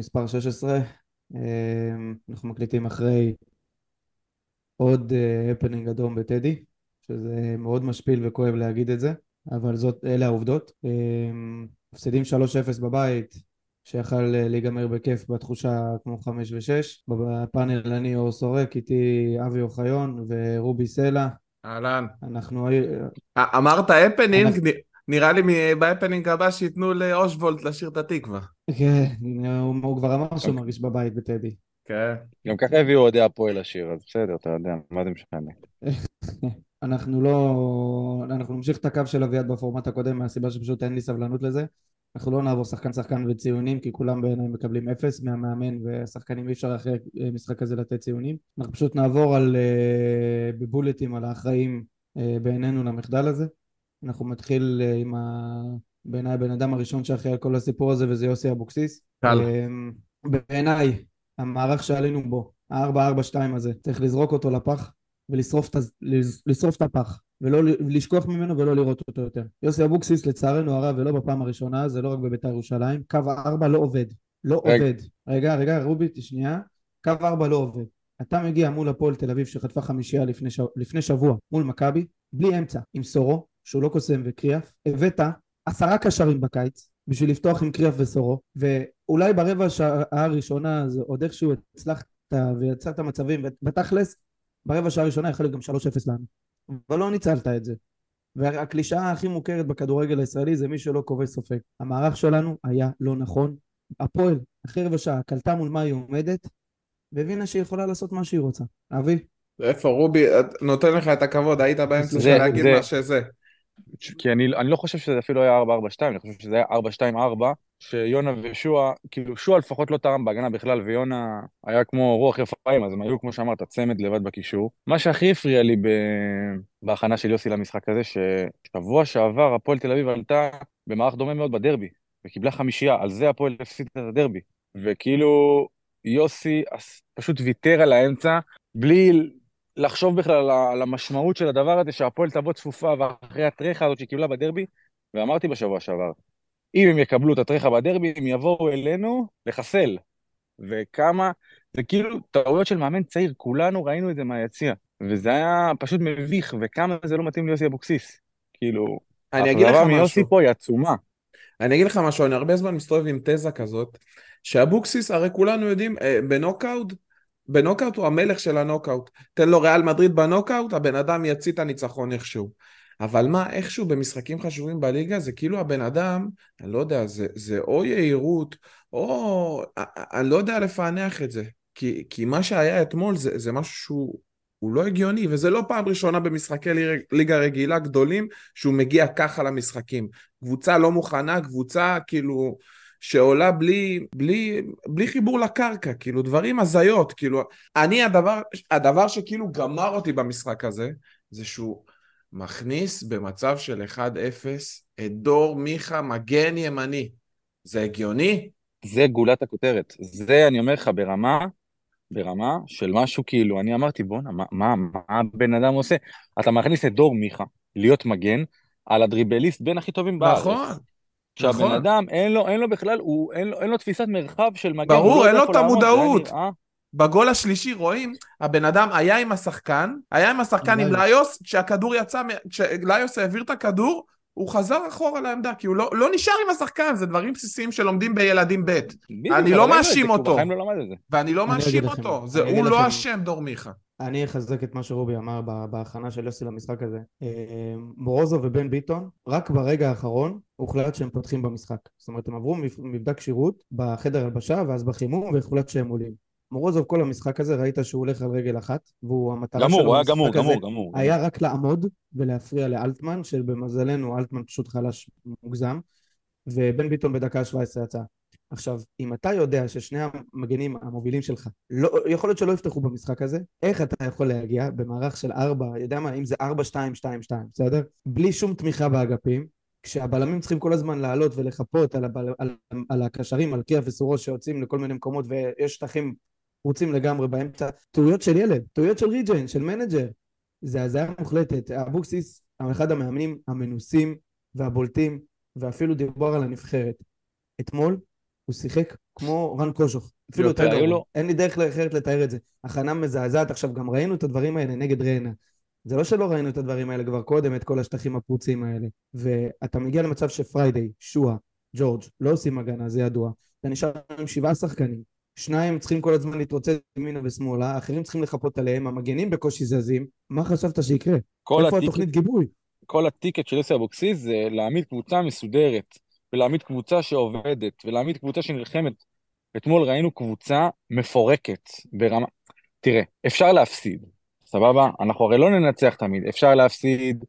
מספר 16. אנחנו מקליטים אחרי עוד הפנינג אדום בטדי, שזה מאוד משפיל וכואב להגיד את זה, אבל זאת, אלה העובדות. מפסידים 3-0 בבית, שיכל להיגמר בכיף בתחושה כמו 5 ו-6. בפאנל אני אור סורק, איתי אבי אוחיון ורובי סלע. אהלן. אנחנו... אמרת הפנינג, נראה לי בהפנינג הבא שייתנו לאושוולט לשיר את התקווה. כן, הוא כבר אמר שהוא מרגיש בבית בטדי. כן. גם ככה הביאו אוהדי הפועל לשיר, אז בסדר, אתה יודע, מה זה משנה. אנחנו לא... אנחנו נמשיך את הקו של אביעד בפורמט הקודם מהסיבה שפשוט אין לי סבלנות לזה. אנחנו לא נעבור שחקן שחקן וציונים כי כולם בעיניי מקבלים אפס מהמאמן והשחקנים אי אפשר אחרי משחק כזה לתת ציונים. אנחנו פשוט נעבור על... בבולטים על האחראים בעינינו למחדל הזה. אנחנו מתחיל עם ה... בעיניי הבן אדם הראשון שאחראי על כל הסיפור הזה וזה יוסי אבוקסיס. קל. בעיניי המערך שעלינו בו, ה-442 הזה, צריך לזרוק אותו לפח ולשרוף את הפח ולא לשכוח ממנו ולא לראות אותו יותר. יוסי אבוקסיס לצערנו הרב ולא בפעם הראשונה, זה לא רק בבית"ר ירושלים, קו 4 לא עובד. לא רגע. עובד. רגע, רגע, רובי, שנייה. קו 4 לא עובד. אתה מגיע מול הפועל תל אביב שחטפה חמישייה לפני, ש... לפני שבוע מול מכבי, בלי אמצע, עם סורו, שהוא לא קוסם וקריאף, הבאת עשרה קשרים בקיץ בשביל לפתוח עם קריאף וסורו, ואולי ברבע השעה הראשונה זה עוד איכשהו הצלחת ויצרת מצבים, ובתכלס ברבע שעה הראשונה יכול להיות גם 3-0 לנו, אבל לא ניצלת את זה. והקלישאה הכי מוכרת בכדורגל הישראלי זה מי שלא כובש סופג. המערך שלנו היה לא נכון. הפועל, אחרי רבע שעה, קלטה מול מה היא עומדת, והבינה שהיא יכולה לעשות מה שהיא רוצה. אבי? איפה רובי, נותן לך את הכבוד, היית באמצע של להגיד מה שזה. כי אני, אני לא חושב שזה אפילו היה 4-4-2, אני חושב שזה היה 4-2-4, שיונה ושועה, כאילו שועה לפחות לא תרם בהגנה בכלל, ויונה היה כמו רוח רפאים, אז הם היו, כמו שאמרת, צמד לבד בקישור. מה שהכי הפריע לי ב... בהכנה של יוסי למשחק הזה, ששבוע שעבר הפועל תל אביב עלתה במערך דומה מאוד בדרבי, וקיבלה חמישייה, על זה הפועל הפסיד את הדרבי. וכאילו, יוסי פשוט ויתר על האמצע, בלי לחשוב בכלל על המשמעות של הדבר הזה שהפועל תבוא צפופה ואחרי הטרחה הזאת שקיבלה בדרבי, ואמרתי בשבוע שעבר, אם הם יקבלו את הטרחה בדרבי, הם יבואו אלינו לחסל. וכמה, זה כאילו טעויות של מאמן צעיר, כולנו ראינו את זה מהיציע. וזה היה פשוט מביך, וכמה זה לא מתאים ליוסי אבוקסיס. כאילו, משהו. מיוסי פה היא עצומה. אני אגיד לך משהו, אני הרבה זמן מסתובב עם תזה כזאת, שאבוקסיס, הרי כולנו יודעים, אה, בנוקאוט, בנוקאוט הוא המלך של הנוקאוט. תן לו ריאל מדריד בנוקאוט, הבן אדם יציא את הניצחון איכשהו. אבל מה, איכשהו במשחקים חשובים בליגה, זה כאילו הבן אדם, אני לא יודע, זה, זה או יהירות, או... אני לא יודע לפענח את זה. כי, כי מה שהיה אתמול זה, זה משהו שהוא הוא לא הגיוני, וזה לא פעם ראשונה במשחקי ליגה רגילה גדולים שהוא מגיע ככה למשחקים. קבוצה לא מוכנה, קבוצה כאילו... שעולה בלי, בלי, בלי חיבור לקרקע, כאילו דברים הזיות, כאילו אני הדבר, הדבר שכאילו גמר אותי במשחק הזה, זה שהוא מכניס במצב של 1-0 את דור מיכה מגן ימני. זה הגיוני? זה גולת הכותרת. זה, אני אומר לך, ברמה, ברמה של משהו כאילו, אני אמרתי, בואנה, מה, מה, מה הבן אדם עושה? אתה מכניס את דור מיכה להיות מגן על הדריבליסט בין הכי טובים בארץ. נכון. שהבן נכון. אדם, אין לו, אין לו בכלל, הוא, אין, לו, אין לו תפיסת מרחב של מגן. ברור, אין לו את המודעות. בגול השלישי רואים, הבן אדם היה עם השחקן, היה עם השחקן עם ליוס, כשהכדור יצא, כשליוס העביר את הכדור, הוא חזר אחורה לעמדה, כי הוא לא, לא נשאר עם השחקן, זה דברים בסיסיים שלומדים בילדים ב'. אני לא מאשים אותו. ואני לא מאשים אותו, זה, הוא לא אשם, דור מיכה. אני אחזק את מה שרובי אמר בהכנה של יוסי למשחק הזה. מורוזו ובן ביטון, רק ברגע האחרון הוחלט שהם פותחים במשחק. זאת אומרת, הם עברו מבדק כשירות בחדר הלבשה ואז בחימום והוחלט שהם עולים. מורוזוב כל המשחק הזה ראית שהוא הולך על רגל אחת והוא המטרה גמור, שלו הוא היה גמור, גמור, גמור. היה רק לעמוד ולהפריע לאלטמן שבמזלנו אלטמן פשוט חלש מוגזם ובן ביטון בדקה 17 יצא עכשיו אם אתה יודע ששני המגנים המובילים שלך לא, יכול להיות שלא יפתחו במשחק הזה איך אתה יכול להגיע במערך של 4 יודע מה אם זה 4 2 2 2 בסדר? בלי שום תמיכה באגפים כשהבלמים צריכים כל הזמן לעלות ולחפות על, הבל... על, על הקשרים, על קריאה וסורו שיוצאים לכל מיני מקומות ויש שטחים רוצים לגמרי באמצע, טעויות של ילד, טעויות של ריג'ן, של מנג'ר. זה הזיה מוחלטת. אבוקסיס, אחד המאמנים המנוסים והבולטים, ואפילו דיבר על הנבחרת. אתמול הוא שיחק כמו רן קוז'וך, אפילו יותר גרוע. לו- אין לי דרך אחרת לתאר את זה. הכנה מזעזעת. עכשיו, גם ראינו את הדברים האלה נגד ריינה. זה לא שלא ראינו את הדברים האלה כבר קודם, את כל השטחים הפרוצים האלה. ואתה מגיע למצב שפריידיי, שואה, ג'ורג', לא עושים הגנה, זה ידוע. אתה נשאר עם שבעה שחקנים. שניים צריכים כל הזמן להתרוצץ ימינה ושמאלה, האחרים צריכים לחפות עליהם, המגנים בקושי זזים. מה חשבת שיקרה? איפה התוכנית גיבוי? כל הטיקט של יוסי אבוקסיס זה להעמיד קבוצה מסודרת, ולהעמיד קבוצה שעובדת, ולהעמיד קבוצה שנלחמת. אתמול ראינו קבוצה מפורקת ברמה... תראה, אפשר להפסיד, סבבה? אנחנו הרי לא ננצח תמיד, אפשר להפסיד,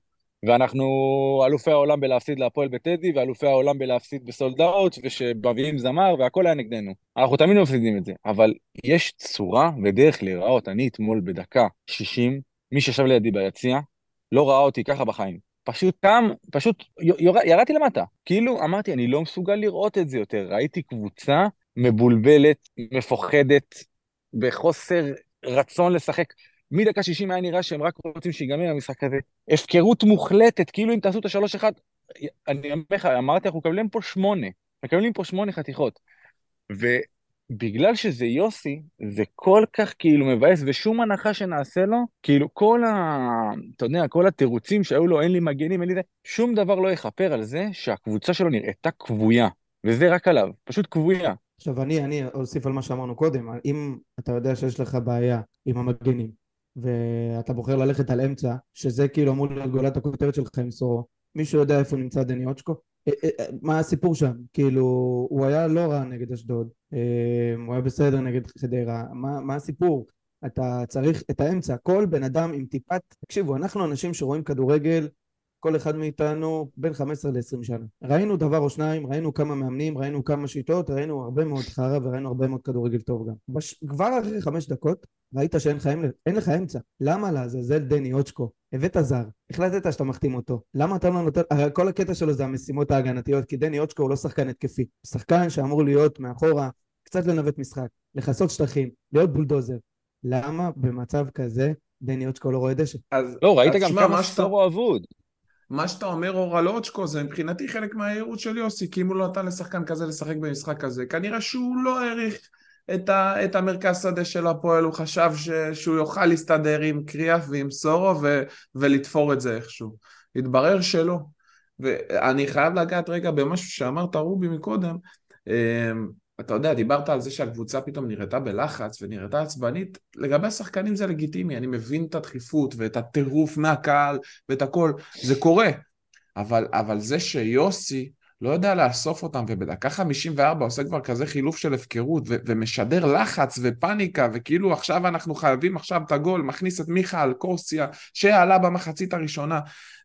ואנחנו אלופי העולם בלהפסיד להפועל בטדי, ואלופי העולם בלהפסיד בסולד אאוט, ושמביאים זמר, והכל היה נגדנו. אנחנו תמיד מפסידים את זה, אבל יש צורה ודרך להיראות. אני אתמול בדקה 60, מי שישב לידי ביציע, לא ראה אותי ככה בחיים. פשוט קם, פשוט יור, ירדתי למטה. כאילו, אמרתי, אני לא מסוגל לראות את זה יותר. ראיתי קבוצה מבולבלת, מפוחדת, בחוסר רצון לשחק. מדקה 60 היה נראה שהם רק רוצים שיגמר המשחק הזה. הפקרות מוחלטת, כאילו אם תעשו את השלוש אחד, אני אומר לך, אמרתי, אנחנו מקבלים פה שמונה. מקבלים פה שמונה חתיכות. ובגלל שזה יוסי, זה כל כך כאילו מבאס, ושום הנחה שנעשה לו, כאילו כל ה... אתה יודע, כל התירוצים שהיו לו, אין לי מגנים, אין לי זה, שום דבר לא יכפר על זה שהקבוצה שלו נראתה כבויה. וזה רק עליו, פשוט כבויה. עכשיו אני, אני אוסיף על מה שאמרנו קודם, אם אתה יודע שיש לך בעיה עם המגנים ואתה בוחר ללכת על אמצע, שזה כאילו אמור להיות גולת הכותרת שלך עם סורו, מישהו יודע איפה נמצא דני אוצ'קו? מה הסיפור שם? כאילו, הוא היה לא רע נגד אשדוד, אה, הוא היה בסדר נגד חדרה, מה, מה הסיפור? אתה צריך את האמצע, כל בן אדם עם טיפת, תקשיבו, אנחנו אנשים שרואים כדורגל כל אחד מאיתנו בין 15 ל-20 שנה. ראינו דבר או שניים, ראינו כמה מאמנים, ראינו כמה שיטות, ראינו הרבה מאוד חרא וראינו הרבה מאוד כדורגל טוב גם. בש... כבר אחרי חמש דקות ראית שאין לך, אין לך אמצע. למה לעזאזל דני אוצ'קו? הבאת זר, החלטת שאתה מחתים אותו. למה אתה לא נותן... הרי כל הקטע שלו זה המשימות ההגנתיות, כי דני אוצ'קו הוא לא שחקן התקפי. הוא שחקן שאמור להיות מאחורה, קצת לנווט משחק, לכסות שטחים, להיות בולדוזר. למה במצב כזה דני אוצ'קו לא רואה דשא? אז, לא, ראית אז גם כמה סורו אבוד. מה שאתה אומר אור על זה מבחינתי חלק מהייעוץ של יוסי, כי אם הוא לא נתן לשחקן כזה לשחק במשחק כזה, כנראה שהוא לא העריך את, ה, את המרכז שדה של הפועל, הוא חשב ש, שהוא יוכל להסתדר עם קריאף ועם סורו ו, ולתפור את זה איכשהו. התברר שלא. ואני חייב לגעת רגע במשהו שאמרת רובי מקודם, אמ, אתה יודע, דיברת על זה שהקבוצה פתאום נראתה בלחץ ונראתה עצבנית, לגבי השחקנים זה לגיטימי, אני מבין את הדחיפות ואת הטירוף מהקהל ואת הכל, זה קורה, אבל, אבל זה שיוסי לא יודע לאסוף אותם ובדקה 54 עושה כבר כזה חילוף של הפקרות ו- ומשדר לחץ ופניקה וכאילו עכשיו אנחנו חייבים עכשיו את הגול, מכניס את מיכה קורסיה שעלה במחצית הראשונה,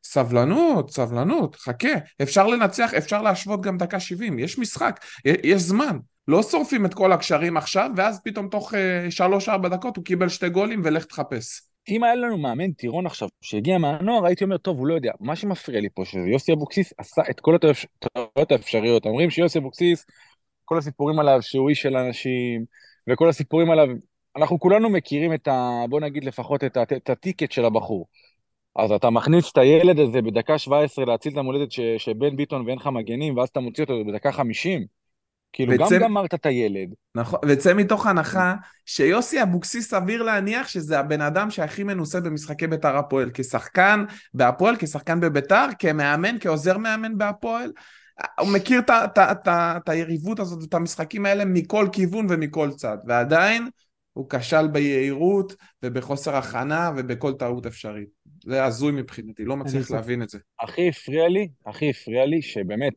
סבלנות, סבלנות, חכה, אפשר לנצח, אפשר להשוות גם דקה 70, יש משחק, יש זמן. לא שורפים את כל הקשרים עכשיו, ואז פתאום תוך אה, 3-4 דקות הוא קיבל שתי גולים ולך תחפש. אם היה לנו מאמן טירון עכשיו, שהגיע מהנוער, הייתי אומר, טוב, הוא לא יודע. מה שמפריע לי פה, שיוסי אבוקסיס עשה את כל הטעויות האפשריות. אומרים שיוסי אבוקסיס, כל הסיפורים עליו שהוא איש של אנשים, וכל הסיפורים עליו, אנחנו כולנו מכירים את ה... בוא נגיד לפחות את, ה, את הטיקט של הבחור. אז אתה מכניס את הילד הזה בדקה 17 להציל את המולדת ש, שבן ביטון ואין לך מגנים, ואז אתה מוציא אותו בדקה 50. כאילו, וצא- גם גמרת את הילד. נכון, וצא מתוך הנחה שיוסי אבוקסיס סביר להניח שזה הבן אדם שהכי מנוסה במשחקי בית"ר הפועל, כשחקן בהפועל, כשחקן בבית"ר, כמאמן, כעוזר מאמן בהפועל. הוא מכיר את היריבות הזאת, את המשחקים האלה מכל כיוון ומכל צד, ועדיין הוא כשל ביהירות ובחוסר הכנה ובכל טעות אפשרית. זה הזוי מבחינתי, לא מצליח להבין את זה. הכי הפריע לי, הכי הפריע לי, שבאמת,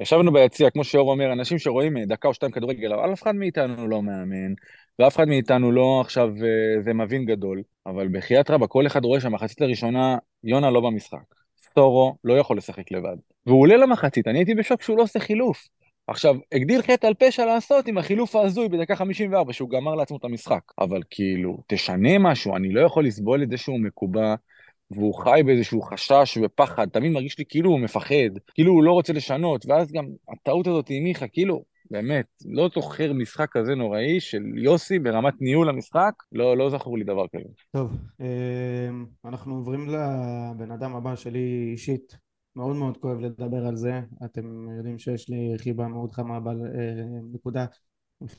ישבנו ביציע, כמו שאור אומר, אנשים שרואים אה, דקה או שתיים כדורגל, אבל אף אחד מאיתנו לא מאמן, ואף אחד מאיתנו לא עכשיו אה, זה מבין גדול, אבל בחייאת רבא, כל אחד רואה שהמחצית הראשונה, יונה לא במשחק. סטורו לא יכול לשחק לבד. והוא עולה למחצית, אני הייתי בשוק שהוא לא עושה חילוף. עכשיו, הגדיל חטא על פשע לעשות עם החילוף ההזוי בדקה 54, שהוא גמר לעצמו את המשחק. אבל כאילו, תשנה משהו, אני לא יכול לסבול את זה שהוא מקובע, והוא חי באיזשהו חשש ופחד, תמיד מרגיש לי כאילו הוא מפחד, כאילו הוא לא רוצה לשנות, ואז גם הטעות הזאת עם מיכה, כאילו, באמת, לא זוכר משחק כזה נוראי של יוסי ברמת ניהול המשחק, לא, לא זכור לי דבר כזה. טוב, אמ, אנחנו עוברים לבן אדם הבא שלי אישית. מאוד מאוד כואב לדבר על זה, אתם יודעים שיש לי חיבה מאוד חמה בנקודה,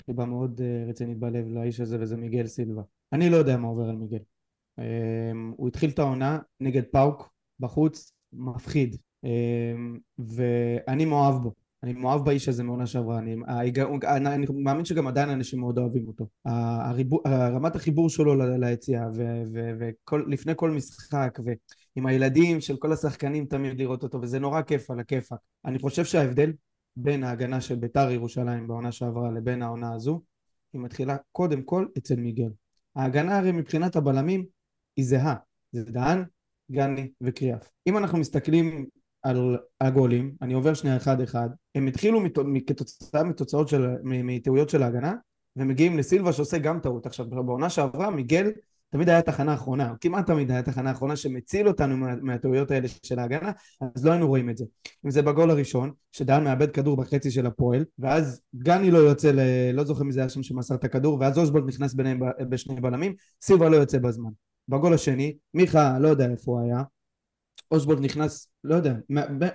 חיבה מאוד רצינית בלב לאיש הזה וזה מיגל סילבה. אני לא יודע מה עובר על מיגל. הוא התחיל את העונה נגד פאוק בחוץ, מפחיד, ואני מאוהב בו. אני מאוהב באיש הזה מעונה שעברה, אני, אני, מאמין שגם עדיין אנשים מאוד אוהבים אותו. הריבו, רמת החיבור שלו ליציאה, ולפני כל משחק, ועם הילדים של כל השחקנים תמיד לראות אותו, וזה נורא כיף על הכיפאק. אני חושב שההבדל בין ההגנה של בית"ר ירושלים בעונה שעברה לבין העונה הזו, היא מתחילה קודם כל אצל מיגל. ההגנה הרי מבחינת הבלמים היא זהה, זה דהן, גני וקריאף. אם אנחנו מסתכלים על הגולים, אני עובר שנייה אחד אחד, הם התחילו כתוצאה מתוצאות של, מטעויות של ההגנה, ומגיעים לסילבה שעושה גם טעות. עכשיו, בעונה שעברה, מיגל תמיד היה תחנה אחרונה, כמעט תמיד היה תחנה אחרונה שמציל אותנו מה, מהטעויות האלה של ההגנה, אז לא היינו רואים את זה. אם זה בגול הראשון, שדן מאבד כדור בחצי של הפועל, ואז גני לא יוצא, ל... לא זוכר מי זה היה שם שמסר את הכדור, ואז אושבולד נכנס ביניהם בשני בלמים, סילבה לא יוצא בזמן. בגול השני, מיכה לא יודע איפה הוא היה, אושבולד נכנס, לא יודע,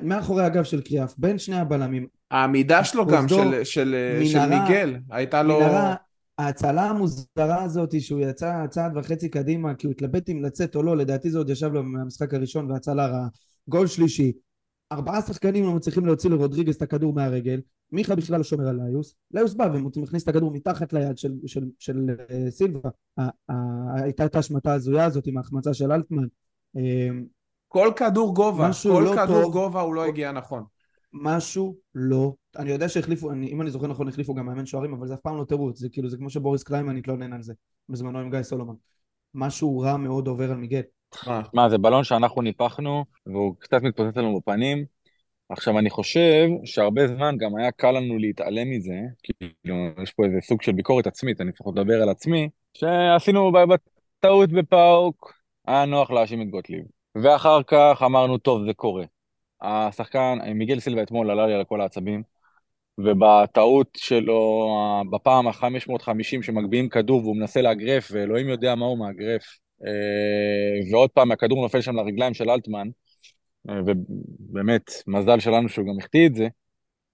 מאחורי הגב של קריאף, בין שני הבלמים. העמידה שלו גם, של, של, מנהרה, של מיגל, הייתה לו... מנהרה, ההצלה המוזרה הזאת שהוא יצא צעד וחצי קדימה כי הוא התלבט אם לצאת או לא, לדעתי זה עוד ישב לו מהמשחק הראשון והצלה רעה. גול שלישי, ארבעה שחקנים לא מצליחים להוציא לרודריגס את הכדור מהרגל, מיכה בכלל לא שומר על ליוס, ליוס בא ומכניס את הכדור מתחת ליד של, של, של, של uh, סילבה, הייתה את ההשמטה ההזויה הזאת עם ההחמצה של אלטמן. Uh, כל כדור גובה, כל לא כדור טוב, גובה הוא לא הגיע נכון. משהו לא, אני יודע שהחליפו, אני, אם אני זוכר נכון החליפו גם מאמן שוערים, אבל זה אף פעם לא תירוץ, זה כאילו, זה כמו שבוריס קליימן התלונן על זה, בזמנו עם גיא סולומון. משהו רע מאוד עובר על מיגל. מה, זה בלון שאנחנו ניפחנו, והוא קצת מתפוצץ לנו בפנים. עכשיו, אני חושב שהרבה זמן גם היה קל לנו להתעלם מזה, כאילו, יש פה איזה סוג של ביקורת עצמית, אני לפחות מדבר על עצמי, שעשינו טעות בפאוק, היה נוח להאשים את גוטליב. ואחר כך אמרנו, טוב, זה קורה. השחקן, מיגל סילבה אתמול עלה לי על כל העצבים, ובטעות שלו, בפעם ה-550 שמגביהים כדור והוא מנסה לאגרף, ואלוהים יודע מה הוא מאגרף, ועוד פעם הכדור נופל שם לרגליים של אלטמן, אה, ובאמת, מזל שלנו שהוא גם החטיא את זה,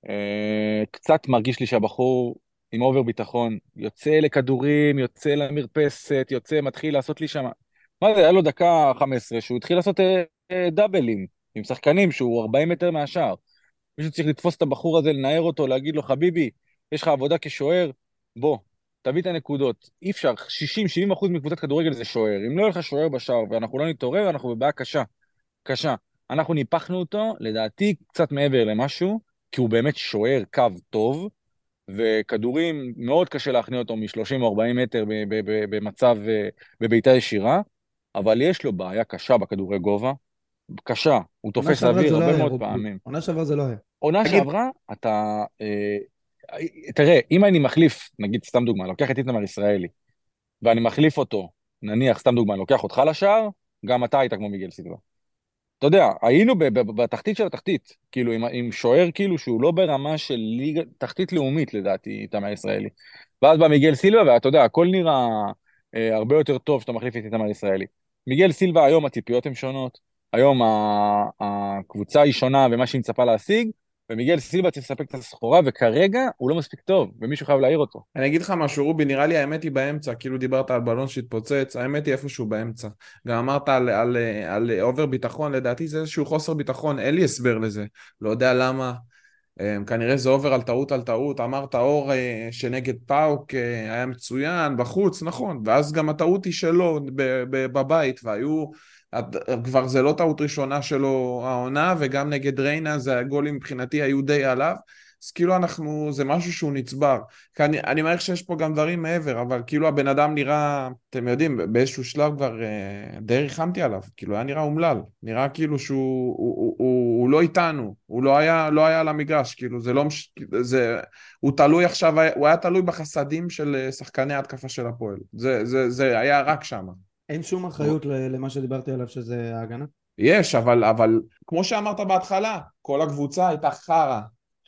אה, קצת מרגיש לי שהבחור עם אובר ביטחון, יוצא לכדורים, יוצא למרפסת, יוצא, מתחיל לעשות לי שם... מה זה, היה לו דקה 15 שהוא התחיל לעשות דאבלים. עם שחקנים שהוא 40 מטר מהשאר. מישהו צריך לתפוס את הבחור הזה, לנער אותו, להגיד לו, חביבי, יש לך עבודה כשוער, בוא, תביא את הנקודות. אי אפשר, 60-70 אחוז מקבוצת כדורגל זה שוער. אם לא יהיה לך שוער בשער ואנחנו לא נתעורר, אנחנו בבעיה קשה. קשה. אנחנו ניפחנו אותו, לדעתי, קצת מעבר למשהו, כי הוא באמת שוער קו טוב, וכדורים, מאוד קשה להכניע אותו מ-30 או 40 מטר במצב, אה, בבעיטה ישירה, אבל יש לו בעיה קשה בכדורי גובה, קשה, הוא תופס אוויר לא הרבה מאוד פעמים. עונה שעברה זה לא היה. עונה שעברה, אתה... אה, תראה, אם אני מחליף, נגיד סתם דוגמה, לוקח את איתמר ישראלי, ואני מחליף אותו, נניח, סתם דוגמה, לוקח אותך לשער, גם אתה היית כמו מיגל סילבה. אתה יודע, היינו בתחתית של התחתית, כאילו עם, עם שוער כאילו שהוא לא ברמה של ליגה, תחתית לאומית לדעתי, איתמר ישראלי. ואז בא מיגל סילבה, ואתה יודע, הכל נראה אה, הרבה יותר טוב שאתה מחליף את איתמר ישראלי. מיגל סילבה היום הציפיות הן שונות, היום הקבוצה היא שונה במה שהיא מצפה להשיג, ומיגל סילבה צריך לספק את הסחורה, וכרגע הוא לא מספיק טוב, ומישהו חייב להעיר אותו. אני אגיד לך משהו, רובי, נראה לי האמת היא באמצע, כאילו דיברת על בלון שהתפוצץ, האמת היא איפשהו באמצע. גם אמרת על, על, על, על over ביטחון, לדעתי זה איזשהו חוסר ביטחון, אין לי הסבר לזה. לא יודע למה, אמ, כנראה זה אובר על טעות על טעות, אמרת אור אה, שנגד פאוק אה, היה מצוין בחוץ, נכון, ואז גם הטעות היא שלו בבית, והיו כבר זה לא טעות ראשונה שלו העונה, וגם נגד ריינה זה הגולים מבחינתי היו די עליו, אז כאילו אנחנו, זה משהו שהוא נצבר. כי אני, אני מעריך שיש פה גם דברים מעבר, אבל כאילו הבן אדם נראה, אתם יודעים, באיזשהו שלב כבר אה, די ריחמתי עליו, כאילו היה נראה אומלל, נראה כאילו שהוא הוא, הוא, הוא, הוא לא איתנו, הוא לא היה, לא היה על המגרש, כאילו זה לא, זה, הוא תלוי עכשיו, הוא היה תלוי בחסדים של אה, שחקני ההתקפה של הפועל, זה, זה, זה היה רק שם. אין שום אחריות למה שדיברתי עליו שזה ההגנה? יש, אבל, אבל כמו שאמרת בהתחלה, כל הקבוצה הייתה חרא,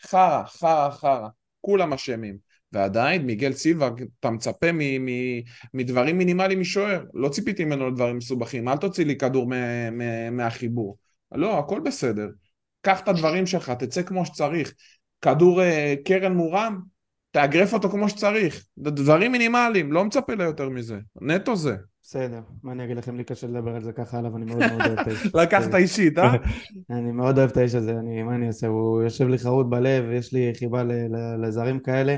חרא, חרא, חרא, כולם אשמים. ועדיין מיגל סילבה, אתה מצפה מ- מ- מדברים מינימליים משוער, לא ציפיתי ממנו לדברים מסובכים, אל תוציא לי כדור מהחיבור. לא, הכל בסדר. קח את הדברים שלך, תצא כמו שצריך. כדור אה, קרן מורם, תאגרף אותו כמו שצריך. דברים מינימליים, לא מצפה ליותר מזה. נטו זה. בסדר, מה אני אגיד לכם, לי קשה לדבר על זה ככה עליו, אני מאוד מאוד אוהב את האיש. לקחת אישית, אה? אני מאוד אוהב את האיש הזה, אני, מה אני אעשה, הוא יושב לי חרוט בלב, יש לי חיבה ל- ל- לזרים כאלה.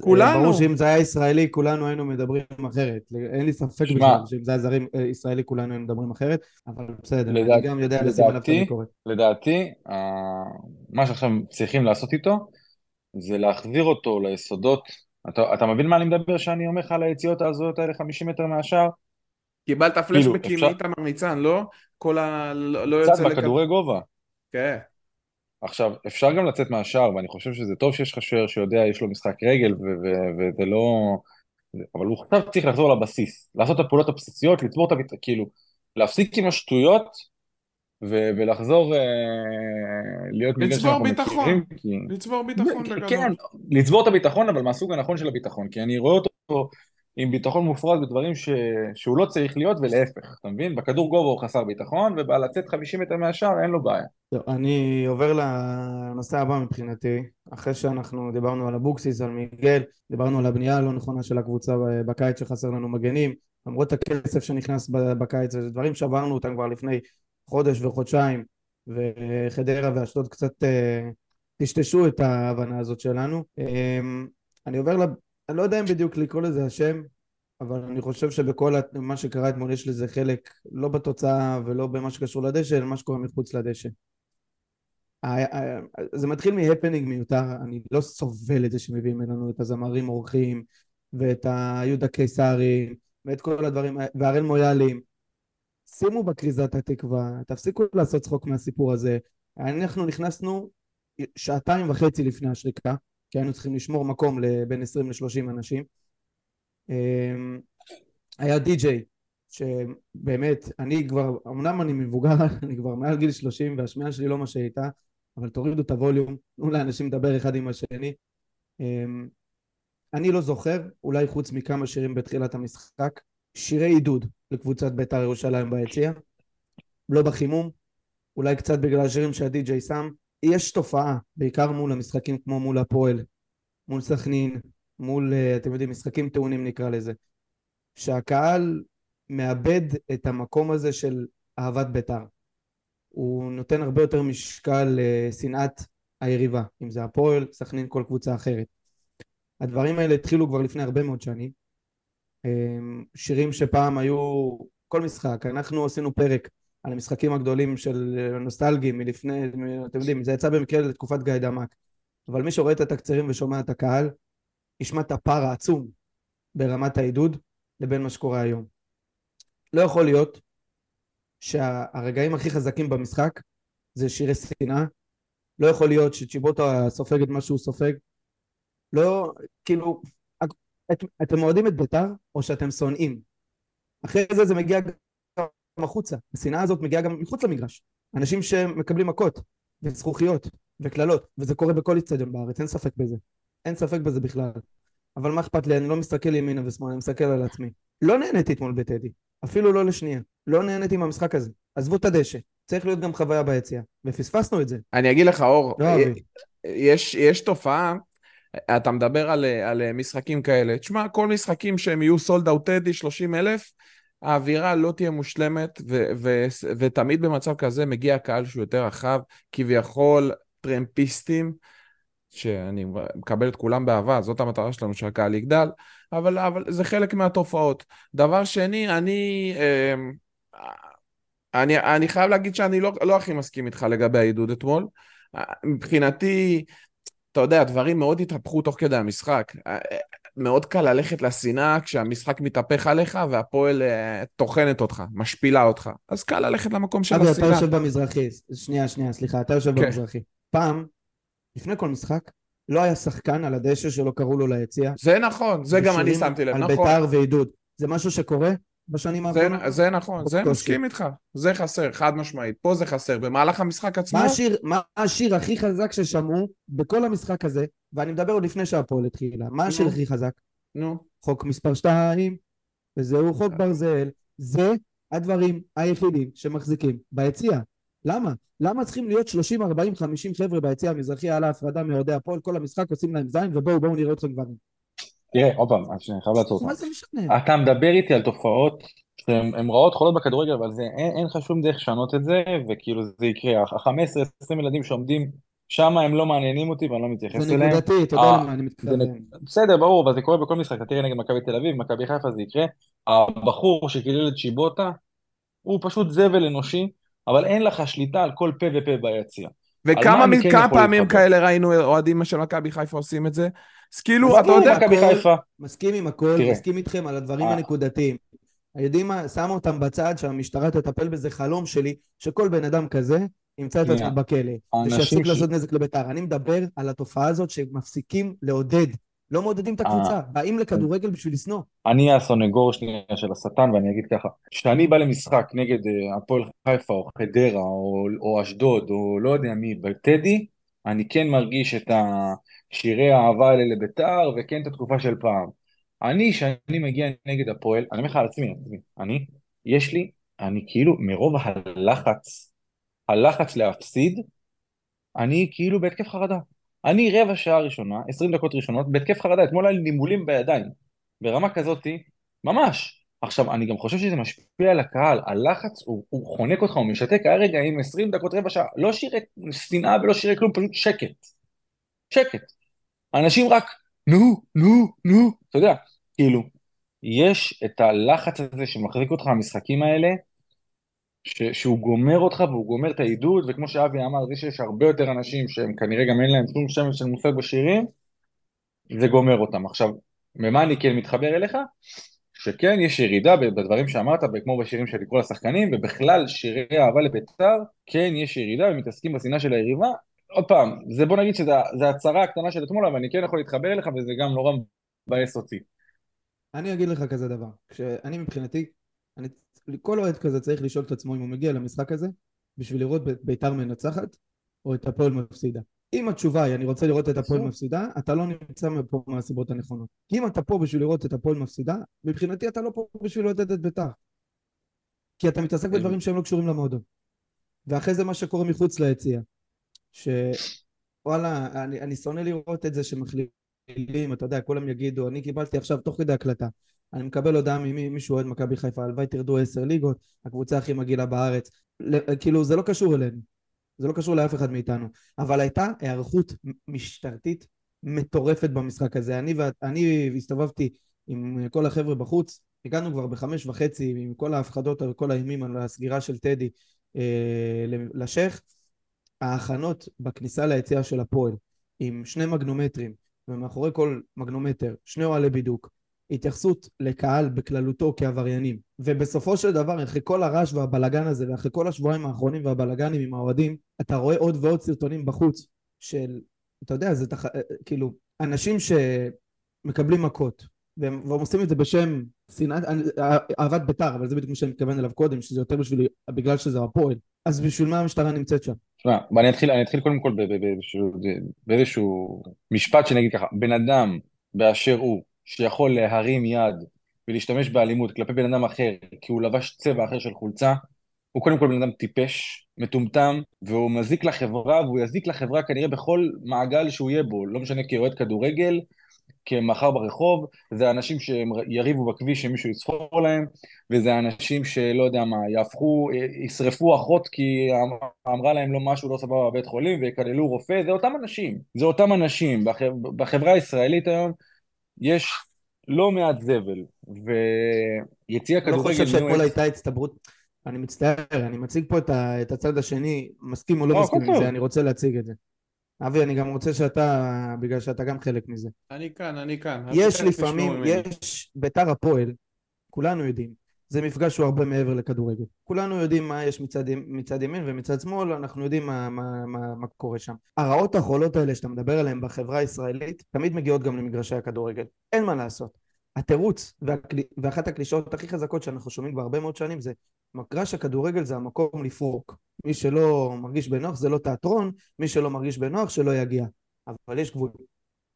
כולנו. ברור שאם זה היה ישראלי, כולנו היינו מדברים אחרת. אין לי ספק. בכלל שאם זה היה זרים אה, ישראלי, כולנו היינו מדברים אחרת, אבל בסדר, אני לדעת- גם יודע לשים עליו את הביקורת. לדעתי, אה, מה שעכשיו צריכים לעשות איתו, זה להחזיר אותו ליסודות. אתה, אתה מבין מה אני מדבר שאני אומר לך על היציאות ההזויות האלה 50 מטר מהשער? קיבלת פלשבקים אפשר- מאיתמר ניצן, לא? כל ה... לא לא קצת יוצא לכדור. בכדורי גובה. כן. עכשיו, אפשר גם לצאת מהשער, ואני חושב שזה טוב שיש לך שוער שיודע, יש לו משחק רגל, וזה לא... אבל הוא עכשיו צריך לחזור לבסיס, לעשות את הפעולות הבסיסיות, לצבור את הביטחון, כאילו, להפסיק עם השטויות, ו- ולחזור אה, להיות לצבור שאנחנו ביטחון. מכירים, כי... לצבור ביטחון בגדול. כן, לצבור את הביטחון, אבל מהסוג הנכון של הביטחון, כי אני רואה אותו עם ביטחון מופרז בדברים ש... שהוא לא צריך להיות, ולהפך, אתה מבין? בכדור גובה הוא חסר ביטחון, ובלצאת 50 מטר מהשער אין לו בעיה. טוב, אני עובר לנושא הבא מבחינתי, אחרי שאנחנו דיברנו על אבוקסיס, על מיגל, דיברנו על הבנייה הלא נכונה של הקבוצה בקיץ שחסר לנו מגנים, למרות הכסף שנכנס בקיץ, זה דברים שעברנו אותם כבר לפני חודש וחודשיים, וחדרה ואשדוד קצת אה, טשטשו את ההבנה הזאת שלנו. אה, אני עובר. אני לא יודע אם בדיוק לקרוא לזה השם, אבל אני חושב שבכל מה שקרה אתמול יש לזה חלק לא בתוצאה ולא במה שקשור לדשא, אלא מה שקורה מחוץ לדשא. זה מתחיל מהפנינג מיותר, אני לא סובל את זה שמביאים אלינו את הזמרים אורחים ואת היהודה קיסרי ואת כל הדברים, והראל מויאלים. שימו בכריזת התקווה, תפסיקו לעשות צחוק מהסיפור הזה. אנחנו נכנסנו שעתיים וחצי לפני השריקה, כי היינו צריכים לשמור מקום לבין 20 ל-30 אנשים. אמ, היה די-ג'יי, שבאמת, אני כבר, אמנם אני מבוגר, אני כבר מעל גיל 30 והשמיעה שלי לא מה שהייתה, אבל תורידו את הווליום, תנו לאנשים לדבר אחד עם השני. אמ, אני לא זוכר, אולי חוץ מכמה שירים בתחילת המשחק, שירי עידוד לקבוצת בית"ר ירושלים ביציע, לא בחימום, אולי קצת בגלל השירים שהדי-ג'יי שם. יש תופעה, בעיקר מול המשחקים כמו מול הפועל, מול סכנין, מול, אה, אתם יודעים, משחקים טעונים נקרא לזה, שהקהל מאבד את המקום הזה של אהבת בית"ר. הוא נותן הרבה יותר משקל לשנאת היריבה, אם זה הפועל, סכנין, כל קבוצה אחרת. הדברים האלה התחילו כבר לפני הרבה מאוד שנים. אמ, שירים שפעם היו כל משחק, אנחנו עשינו פרק על המשחקים הגדולים של נוסטלגים מלפני, אתם יודעים, זה יצא במקרה לתקופת גיא דמק. אבל מי שרואה את התקצירים ושומע את הקהל, ישמע את הפער העצום ברמת העידוד לבין מה שקורה היום. לא יכול להיות שהרגעים הכי חזקים במשחק זה שירי שנאה, לא יכול להיות שצ'יבוטה סופג את מה שהוא סופג, לא, כאילו, את, אתם אוהדים את בית"ר או שאתם שונאים? אחרי זה זה מגיע גם החוצה, השנאה הזאת מגיעה גם מחוץ למגרש, אנשים שמקבלים מכות וזכוכיות וקללות, וזה קורה בכל איצטדיון בארץ, אין ספק בזה, אין ספק בזה בכלל, אבל מה אכפת לי, אני לא מסתכל ימינה ושמאלה, אני מסתכל על עצמי. לא נהניתי אתמול בטדי, אפילו לא לשנייה, לא נהניתי מהמשחק הזה, עזבו את הדשא, צריך להיות גם חוויה ביציאה, ופספסנו את זה, אני אגיד לך, אור, לא. יש, יש תופעה, אתה מדבר על, על משחקים כאלה. תשמע, כל משחקים שהם יהיו סולד אאוט טדי, 30 אלף, האווירה לא תהיה מושלמת, ו- ו- ותמיד במצב כזה מגיע קהל שהוא יותר רחב, כביכול טרמפיסטים, שאני מקבל את כולם באהבה, זאת המטרה שלנו, שהקהל יגדל, אבל, אבל זה חלק מהתופעות. דבר שני, אני... אה, אני, אני חייב להגיד שאני לא, לא הכי מסכים איתך לגבי העידוד אתמול. מבחינתי, אתה יודע, דברים מאוד התהפכו תוך כדי המשחק. מאוד קל ללכת לשנאה כשהמשחק מתהפך עליך והפועל אה, טוחנת אותך, משפילה אותך. אז קל ללכת למקום של אבי, אתה השנאה. יושב במזרחי, שנייה, שנייה, סליחה, אתה יושב כן. במזרחי. פעם, לפני כל משחק, לא היה שחקן על הדשא שלא קראו לו ליציע. זה נכון, זה גם אני שמתי לב, על נכון. בית"ר ועידוד. זה משהו שקורה בשנים האחרונות? זה נכון, זה בקושי. מסכים איתך. זה חסר, חד משמעית. פה זה חסר. במהלך המשחק עצמו, מה השיר, מה השיר הכי חזק ששמעו בכל המשחק הזה, ואני מדבר עוד לפני שהפועל התחילה, מה השיר. הכי חזק? נו, חוק מספר 2, וזהו חוק ברזל, זה הדברים היחידים שמחזיקים ביציע. למה? למה צריכים להיות 30, 40, 50 חבר'ה ביציע המזרחי על ההפרדה מאוהדי הפועל, כל המשחק עושים להם זין, ובואו בואו נראה אתכם גברים. תראה, עוד פעם, אני חייב לעצור אותך. מה זה משנה? אתה מדבר איתי על תופעות שהן רעות חולות בכדורגל, אבל זה, אין, אין לך שום דרך לשנות את זה, וכאילו זה יקרה. ה-15-20 ילדים שעומדים שם הם לא מעניינים אותי ואני לא מתייחס זה אליהם. נקודתי, אתה יודע אה, למה אני זה מתכוון. בסדר, ברור, אבל זה קורה בכל משחק. אתה תראה נגד מכבי תל אביב, מכבי חיפה זה יקרה. הבחור שקילל את שיבוטה, הוא פשוט זבל אנושי, אבל אין לך שליטה על כל פה ופה ביציע. וכמה מ- כן פעמים? כאלה ראינו אוהדים של מכבי חיפה עושים את זה? אז כאילו, אתה יודע. מסכים עם הכל, תראה. מסכים איתכם על הדברים אה. הנקודתיים. יודעים מה, שמה אותם בצד שהמשטרה תטפל בזה חלום שלי, שכל בן אדם כזה ימצא את. עצמו בכלא. ושיפסיק ש- לעשות נזק לבית"ר. אני מדבר על התופעה הזאת שמפסיקים לעודד. לא מעודדים את הקבוצה, באים לכדורגל בשביל לשנוא. אני הסונגור שנייה של השטן ואני אגיד ככה, כשאני בא למשחק נגד אה, הפועל חיפה או חדרה או, או אשדוד או לא יודע מי בטדי, אני כן מרגיש את השירי האהבה האלה לביתר וכן את התקופה של פעם. אני, כשאני מגיע נגד הפועל, אני אומר לך על עצמי, אני, יש לי, אני כאילו מרוב הלחץ, הלחץ להפסיד, אני כאילו בהתקף חרדה. אני רבע שעה ראשונה, 20 דקות ראשונות, בהתקף חרדה, אתמול היה לי נימולים בידיים. ברמה כזאתי, ממש. עכשיו, אני גם חושב שזה משפיע על הקהל, הלחץ הוא, הוא חונק אותך, הוא משתק, היה רגעים 20 דקות, רבע שעה, לא שירי שנאה ולא שירי כלום, פשוט שקט. שקט. אנשים רק, נו, נו, נו, אתה יודע, כאילו, יש את הלחץ הזה שמחזיק אותך במשחקים האלה, ש, שהוא גומר אותך והוא גומר את העידוד, וכמו שאבי אמר, זה שיש הרבה יותר אנשים שהם כנראה גם אין להם שום שמץ של מושג בשירים, זה גומר אותם. עכשיו, במה אני כן מתחבר אליך? שכן, יש ירידה בדברים שאמרת, כמו בשירים של לקרוא לשחקנים, ובכלל שירי אהבה לבית"ר, כן, יש ירידה ומתעסקים בשנאה של היריבה. עוד פעם, זה בוא נגיד שזה הצהרה הקטנה של אתמול, אבל אני כן יכול להתחבר אליך, וזה גם נורא מבאס אותי. אני אגיד לך כזה דבר, כשאני מבחינתי, אני, כל אוהד כזה צריך לשאול את עצמו אם הוא מגיע למשחק הזה בשביל לראות בית"ר מנצחת או את הפועל מפסידה. אם התשובה היא אני רוצה לראות את הפועל בסדר. מפסידה, אתה לא נמצא פה מהסיבות הנכונות. כי אם אתה פה בשביל לראות את הפועל מפסידה, מבחינתי אתה לא פה בשביל לעודד את בית"ר. כי אתה מתעסק בדברים שהם לא קשורים למועדון. ואחרי זה מה שקורה מחוץ ליציע, שוואלה, אני, אני שונא לראות את זה שמכלילים, אתה יודע, כולם יגידו, אני קיבלתי עכשיו תוך כדי הקלטה, אני מקבל הודעה ממישהו אוהד מכבי חיפה, הלוואי תרדו עשר ליגות, הקבוצה הכי מגעילה בארץ. כאילו, זה לא קשור אלינו. זה לא קשור לאף אחד מאיתנו. אבל הייתה היערכות משטרתית מטורפת במשחק הזה. אני, אני הסתובבתי עם כל החבר'ה בחוץ, הגענו כבר בחמש וחצי עם כל ההפחדות וכל האימים על הסגירה של טדי אה, לשייח. ההכנות בכניסה ליציאה של הפועל עם שני מגנומטרים ומאחורי כל מגנומטר שני אוהלי בידוק התייחסות לקהל בכללותו כעבריינים ובסופו של דבר אחרי כל הרעש והבלגן הזה ואחרי כל השבועיים האחרונים והבלגנים עם האוהדים אתה רואה עוד ועוד סרטונים בחוץ של אתה יודע זה תח... כאילו אנשים שמקבלים מכות והם, והם עושים את זה בשם שנאת אהבת בית"ר אבל זה בדיוק מה שאני מתכוון אליו קודם שזה יותר בשביל בגלל שזה הפועל אז בשביל מה המשטרה נמצאת שם? תשמע, ואני אתחיל, אני אתחיל קודם כל באיזשהו משפט שנגיד ככה, בן אדם באשר הוא, שיכול להרים יד ולהשתמש באלימות כלפי בן אדם אחר, כי הוא לבש צבע אחר של חולצה, הוא קודם כל בן אדם טיפש, מטומטם, והוא מזיק לחברה, והוא יזיק לחברה כנראה בכל מעגל שהוא יהיה בו, לא משנה כאוהד כדורגל, כמחר ברחוב, זה אנשים שהם יריבו בכביש שמישהו יצחור להם, וזה אנשים שלא יודע מה, יהפכו, ישרפו אחות כי אמ- אמרה להם לא משהו לא סבבה בבית חולים ויקללו רופא, זה אותם אנשים, זה אותם אנשים, בח, בחברה הישראלית היום יש לא מעט זבל, ויציע אני לא כדורגל חושב שאתמול הייתה הצטברות, אני מצטער, אני מציג פה את, ה, את הצד השני, מסכים או לא לא, מסכים עם. זה, אני רוצה להציג את זה. אבי, אני גם רוצה שאתה, בגלל שאתה גם חלק מזה. אני כאן, אני כאן. יש לפעמים. יש ביתר הפועל, כולנו יודעים, זה מפגש שהוא הרבה מעבר לכדורגל. כולנו יודעים מה יש מצד, מצד ימין ומצד שמאל, אנחנו יודעים מה, מה, מה, מה קורה שם. הרעות החולות האלה שאתה מדבר עליהן בחברה הישראלית, תמיד מגיעות גם למגרשי הכדורגל. אין מה לעשות. התירוץ והקלי, ואחת הקלישאות הכי חזקות שאנחנו שומעים כבר הרבה מאוד שנים זה מגרש הכדורגל זה המקום לפרוק. מי שלא מרגיש בנוח זה לא תיאטרון, מי שלא מרגיש בנוח שלא יגיע. אבל יש גבול.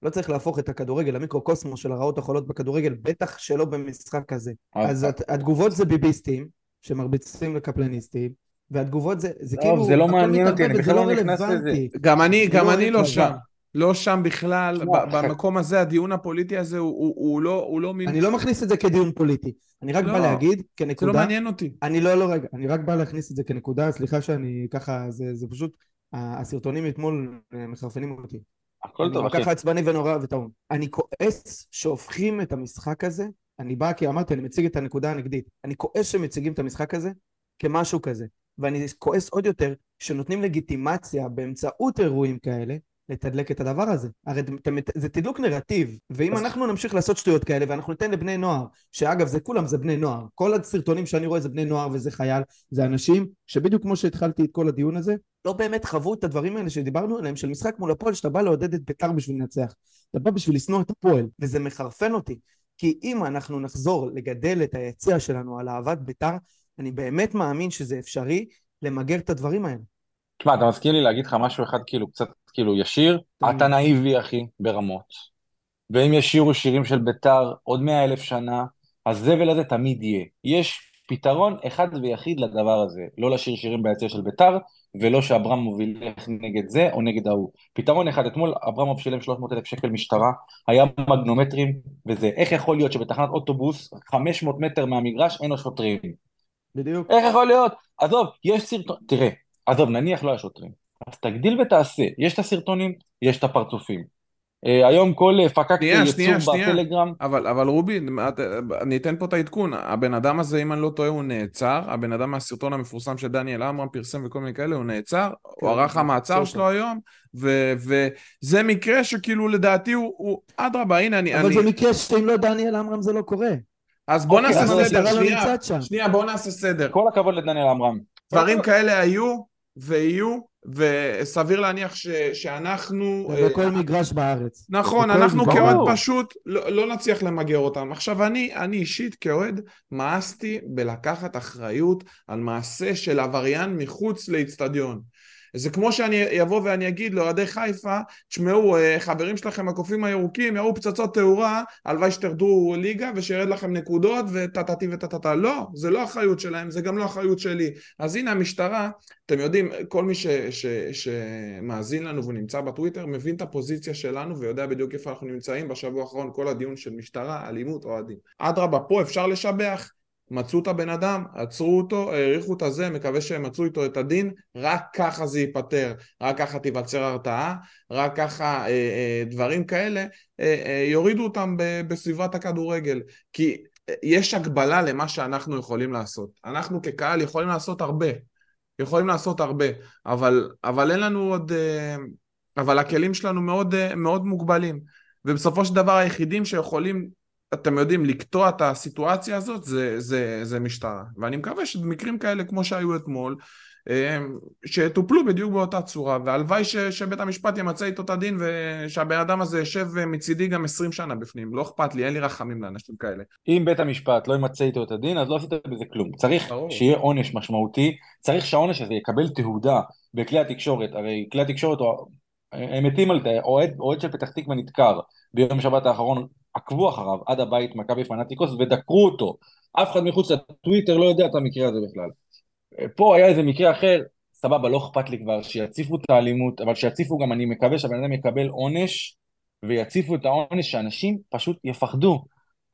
לא צריך להפוך את הכדורגל למיקרוקוסמוס של הרעות החולות בכדורגל, בטח שלא במשחק כזה. אז הת- התגובות זה ביביסטים, שמרביצים לקפלניסטים, והתגובות זה, זה טוב, כאילו, זה לא מעניין אותי, אני בכלל זה לא נכנס רלוונטי. גם אני, גם לא אני לא שם. לא שם בכלל, במקום הזה הדיון הפוליטי הזה הוא, הוא, הוא לא, הוא לא מין... אני לא מכניס את זה כדיון פוליטי. אני רק לא, בא להגיד, זה לא כנקודה, מעניין אותי. אני לא, לא, רגע, אני רק בא להכניס את זה כנקודה, סליחה שאני ככה, זה, זה פשוט, הסרטונים אתמול אה, מחרפנים אותי. הכל אני טוב, אחי. ככה עצבני ונורא וטעון. אני כועס שהופכים את המשחק הזה, אני בא כי אמרתי, אני מציג את הנקודה הנגדית. אני כועס שמציגים את המשחק הזה כמשהו כזה. ואני כועס עוד יותר שנותנים לגיטימציה באמצעות אירועים כאלה לתדלק את הדבר הזה. הרי זה תדלוק נרטיב, ואם אז- אנחנו נמשיך לעשות שטויות כאלה ואנחנו ניתן לבני נוער, שאגב זה כולם זה בני נוער, כל הסרטונים שאני רואה זה בני נוער וזה חייל, זה אנשים שבדיוק כמו שהתחלתי את כל הדיון הזה, לא באמת חוו את הדברים האלה שדיברנו עליהם, של משחק מול הפועל, שאתה בא לעודד את בית"ר בשביל לנצח. אתה בא בשביל לשנוא את הפועל, וזה מחרפן אותי. כי אם אנחנו נחזור לגדל את היציע שלנו על אהבת בית"ר, אני באמת מאמין שזה אפשרי למגר את הדברים האלה. תשמע, אתה מזכיר לי להגיד לך משהו אחד כאילו קצת כאילו ישיר. אתה נאיבי אחי, ברמות. ואם ישירו שירים של בית"ר עוד מאה אלף שנה, הזבל הזה תמיד יהיה. יש פתרון אחד ויחיד לדבר הזה, לא לשיר שירים ביציע של בית"ר, ולא שאברמוב ילך נגד זה או נגד ההוא. פתרון אחד, אתמול אברמוב שילם 300 אלף שקל משטרה, היה מגנומטרים, וזה, איך יכול להיות שבתחנת אוטובוס, 500 מטר מהמגרש, אין לו שוטרים? בדיוק. איך יכול להיות? עזוב, יש סרטון, תראה, עזוב, נניח לא היה שוטרים. אז תגדיל ותעשה, יש את הסרטונים, יש את הפרצופים. אה, היום כל אה, פקק שנייה, יצור שנייה. בטלגרם, אבל, אבל רובי, את- אני אתן פה את העדכון. הבן אדם הזה, אם אני לא טועה, הוא נעצר. הבן אדם מהסרטון המפורסם שדניאל עמרם פרסם וכל מיני כאלה, הוא נעצר. הוא ערך כן, המעצר שלו היום, ו- וזה מקרה שכאילו לדעתי הוא, אדרבה, הנה אני... אבל אני... זה מקרה שאם לא דניאל עמרם זה לא קורה. אז בוא אוקיי, נעשה סדר, לא שנייה. שם. שנייה, בוא נעשה סדר. כל הכבוד לדניאל עמרם. דברים כאלה היו ויהיו, וסביר להניח ש- שאנחנו... זה אה, בכל מגרש בארץ. נכון, אנחנו. כאוהד. פשוט לא, לא נצליח למגר אותם. עכשיו אני, אני אישית כאוהד מאסתי בלקחת אחריות על מעשה של עבריין מחוץ לאיצטדיון. זה כמו שאני אבוא ואני אגיד לאוהדי חיפה, תשמעו, אה, חברים שלכם הקופים הירוקים יראו פצצות תאורה, הלוואי שתרדו ליגה ושירד לכם נקודות וטטטי וטטטה. לא, זה לא אחריות שלהם, זה גם לא אחריות שלי. אז הנה המשטרה, אתם יודעים, כל מי שמאזין לנו ונמצא בטוויטר מבין את הפוזיציה שלנו ויודע בדיוק איפה אנחנו נמצאים בשבוע האחרון, כל הדיון של משטרה, אלימות, אוהדים. אדרבה, פה אפשר לשבח, מצאו את הבן אדם, עצרו אותו, העריכו את הזה, מקווה שהם מצאו איתו את הדין, רק ככה זה ייפתר, רק ככה תיווצר הרתעה, רק ככה אה, אה, דברים כאלה אה, אה, יורידו אותם בסביבת הכדורגל, כי אה, יש הגבלה למה שאנחנו יכולים לעשות. אנחנו כקהל יכולים לעשות הרבה, יכולים לעשות הרבה, אבל, אבל אין לנו עוד... אה, אבל הכלים שלנו מאוד, אה, מאוד מוגבלים, ובסופו של דבר היחידים שיכולים אתם יודעים, לקטוע את הסיטואציה הזאת זה, זה, זה משטרה. ואני מקווה שבמקרים כאלה כמו שהיו אתמול, אה, שטופלו בדיוק באותה צורה, והלוואי ש, שבית המשפט ימצא איתו את הדין ושהבן אדם הזה יושב אה, מצידי גם 20 שנה בפנים. לא אכפת לי, אין לי רחמים לאנשים כאלה. אם בית המשפט לא ימצא איתו את הדין, אז לא עשית בזה כלום. צריך ברור. שיהיה עונש משמעותי, צריך שהעונש הזה יקבל תהודה בכלי התקשורת, הרי כלי התקשורת, הם מתים על זה, אוהד, אוהד של פתח תקווה נדקר ביום שבת האחרון, עקבו אחריו עד הבית מכבי פנאטיקוס ודקרו אותו. אף אחד מחוץ לטוויטר לא יודע את המקרה הזה בכלל. פה היה איזה מקרה אחר, סבבה, לא אכפת לי כבר, שיציפו את האלימות, אבל שיציפו גם, אני מקווה שהבן אדם יקבל עונש, ויציפו את העונש שאנשים פשוט יפחדו.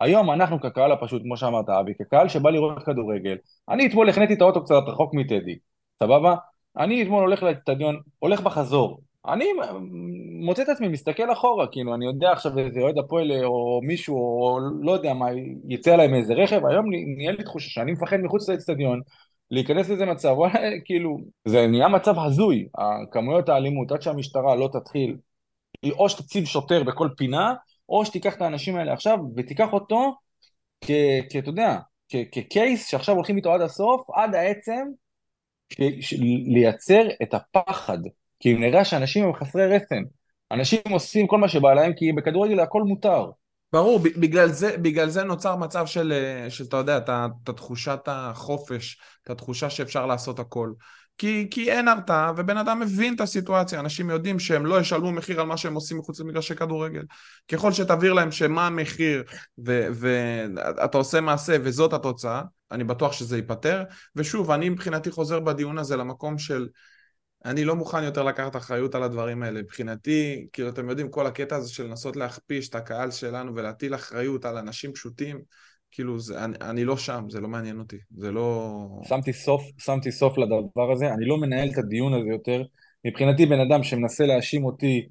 היום אנחנו כקהל הפשוט, כמו שאמרת אבי, כקהל שבא לראות כדורגל, אני אתמול החניתי את האוטו קצת רחוק מטדי, סבבה? אני אתמול הולך לאצטדיון, הולך בחזור, אני מוצא את עצמי מסתכל אחורה, כאילו, אני יודע עכשיו איזה אוהד הפועל או מישהו, או לא יודע מה, יצא עליי מאיזה רכב, היום נהיה לי תחושה שאני מפחד מחוץ לאצטדיון, להיכנס לזה מצב, וואלה, כאילו, זה נהיה מצב הזוי, כמויות האלימות, עד שהמשטרה לא תתחיל, או שתציב שוטר בכל פינה, או שתיקח את האנשים האלה עכשיו, ותיקח אותו, אתה יודע, כקייס שעכשיו הולכים איתו עד הסוף, עד העצם, לייצר את הפחד. כי נראה שאנשים הם חסרי רסן. אנשים עושים כל מה שבא להם, כי בכדורגל הכל מותר. ברור, בגלל זה, בגלל זה נוצר מצב של, של אתה יודע, את תחושת החופש, את התחושה שאפשר לעשות הכל. כי, כי אין הרתעה, ובן אדם מבין את הסיטואציה, אנשים יודעים שהם לא ישלמו מחיר על מה שהם עושים מחוץ למגרשי כדורגל. ככל שתבהיר להם שמה המחיר, ואתה עושה מעשה וזאת התוצאה, אני בטוח שזה ייפתר, ושוב, אני מבחינתי חוזר בדיון הזה למקום של אני לא מוכן יותר לקחת אחריות על הדברים האלה. מבחינתי, כאילו, אתם יודעים, כל הקטע הזה של לנסות להכפיש את הקהל שלנו ולהטיל אחריות על אנשים פשוטים, כאילו, זה, אני, אני לא שם, זה לא מעניין אותי, זה לא... שמתי סוף, שמתי סוף לדבר הזה, אני לא מנהל את הדיון הזה יותר. מבחינתי, בן אדם שמנסה להאשים אותי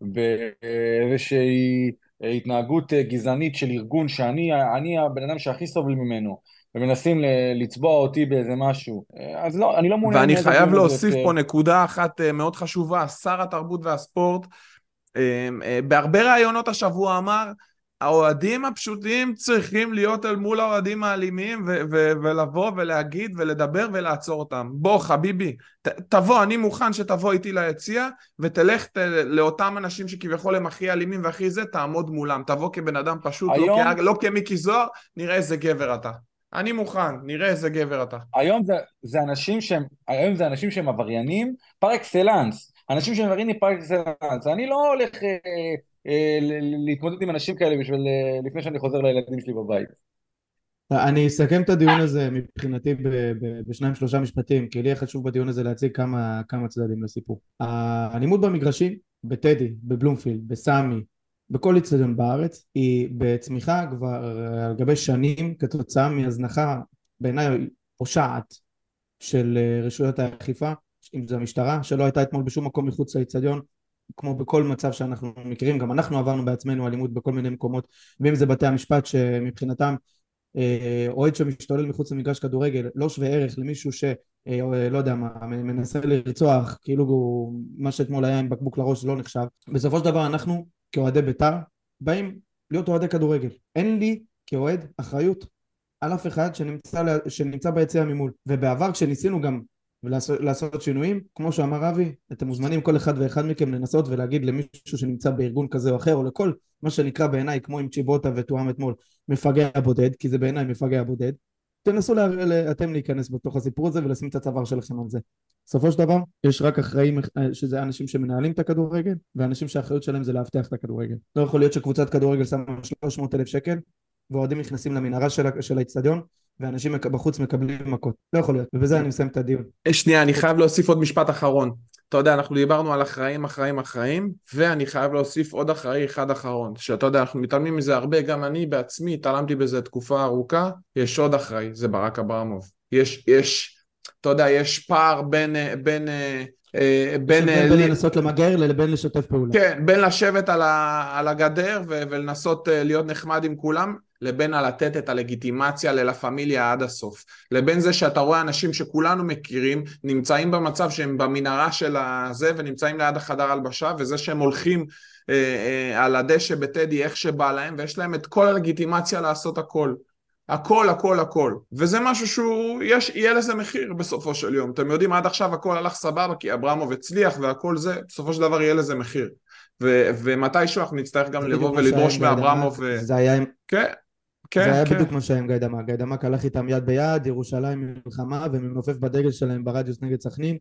באיזושהי התנהגות גזענית של ארגון שאני הבן אדם שהכי סובל ממנו, ומנסים לצבוע אותי באיזה משהו. אז לא, אני לא מעוניין... ואני חייב להוסיף פה נקודה אחת אה, מאוד חשובה. שר התרבות והספורט אה, אה, בהרבה ראיונות השבוע אמר, האוהדים הפשוטים צריכים להיות אל מול האוהדים האלימים ו- ו- ולבוא ולהגיד ולדבר ולעצור אותם. בוא חביבי, ת- תבוא, אני מוכן שתבוא איתי ליציע ותלך ת- לאותם אנשים שכביכול הם הכי אלימים והכי זה, תעמוד מולם. תבוא כבן אדם פשוט, לא היום... לא, כ- לא כמיקי זוהר, נראה איזה גבר אתה. אני מוכן, נראה איזה גבר אתה. היום זה, זה אנשים שהם, היום זה אנשים שהם עבריינים פר אקסלנס. אנשים שהם עבריינים פר אקסלנס. אני לא הולך אה, אה, להתמודד עם אנשים כאלה בשביל, אה, לפני שאני חוזר לילדים שלי בבית. אני אסכם את הדיון הזה מבחינתי בשניים שלושה משפטים, כי לי חשוב בדיון הזה להציג כמה, כמה צדדים לסיפור. האלימות במגרשים, בטדי, בבלומפילד, בסמי, בכל אצטדיון בארץ היא בצמיחה כבר על גבי שנים כתוצאה מהזנחה בעיניי פושעת של אה, רשויות האכיפה אם זה המשטרה שלא הייתה אתמול בשום מקום מחוץ לאצטדיון כמו בכל מצב שאנחנו מכירים. גם אנחנו עברנו בעצמנו אלימות בכל מיני מקומות ואם זה בתי המשפט שמבחינתם אה, אוהד שמשתולל מחוץ למגרש כדורגל לא שווה ערך למישהו שלא אה, יודע מה מנסה לרצוח כאילו מה שאתמול היה עם בקבוק לראש לא נחשב. בסופו של דבר אנחנו כאוהדי בית"ר באים להיות אוהדי כדורגל. אין לי כאוהד אחריות על אף אחד שנמצא, שנמצא ביציע ממול. ובעבר כשניסינו גם לעשות, לעשות שינויים, כמו שאמר אבי, אתם מוזמנים כל אחד ואחד מכם לנסות ולהגיד למישהו שנמצא בארגון כזה או אחר, או לכל מה שנקרא בעיניי, כמו עם צ'יבוטה ותואם אתמול, מפגע בודד, כי זה בעיניי מפגע בודד, תנסו לה, אתם להיכנס בתוך הסיפור הזה ולשים את הצוואר שלכם על זה. בסופו של דבר יש רק אחראים שזה אנשים שמנהלים את הכדורגל ואנשים שהאחריות שלהם זה לאבטח את הכדורגל. לא יכול להיות שקבוצת כדורגל שמה 300 אלף שקל ואוהדים נכנסים למנהרה של האיצטדיון ואנשים בחוץ מקבלים מכות. לא יכול להיות, ובזה אני מסיים את הדיון. שנייה, אני חייב להוסיף עוד משפט אחרון. אתה יודע, אנחנו דיברנו על אחראים, אחראים, אחראים, ואני חייב להוסיף עוד אחראי אחד אחרון, שאתה יודע, אנחנו מתעלמים מזה הרבה, גם אני בעצמי התעלמתי בזה תקופה ארוכה, יש עוד אחראי, זה ברק אברמוב. יש, יש, אתה יודע, יש פער בין, בין אה, אה, בין... בין לנסות למגר לבין לשתף פעולה. כן, בין לשבת על, ה, על הגדר ו, ולנסות אה, להיות נחמד עם כולם, לבין לתת את הלגיטימציה ללה פמיליה עד הסוף. לבין זה שאתה רואה אנשים שכולנו מכירים, נמצאים במצב שהם במנהרה של הזה ונמצאים ליד החדר הלבשה, וזה שהם הולכים אה, אה, על הדשא בטדי איך שבא להם, ויש להם את כל הלגיטימציה לעשות הכל. הכל, הכל, הכל. וזה משהו שהוא, יש, יהיה לזה מחיר בסופו של יום. אתם יודעים, עד עכשיו הכל הלך סבבה, כי אברמוב הצליח והכל זה, בסופו של דבר יהיה לזה מחיר. ו- ומתישהו אנחנו נצטרך גם לבוא ולדרוש מאברמוב... ו... זה היה עם... כן. כן, זה היה כן. בדיוק מה שהיה עם גיא דמק, גיא דמק הלך איתם יד ביד, ירושלים מלחמה ומנופף בדגל שלהם ברדיוס נגד סכנין.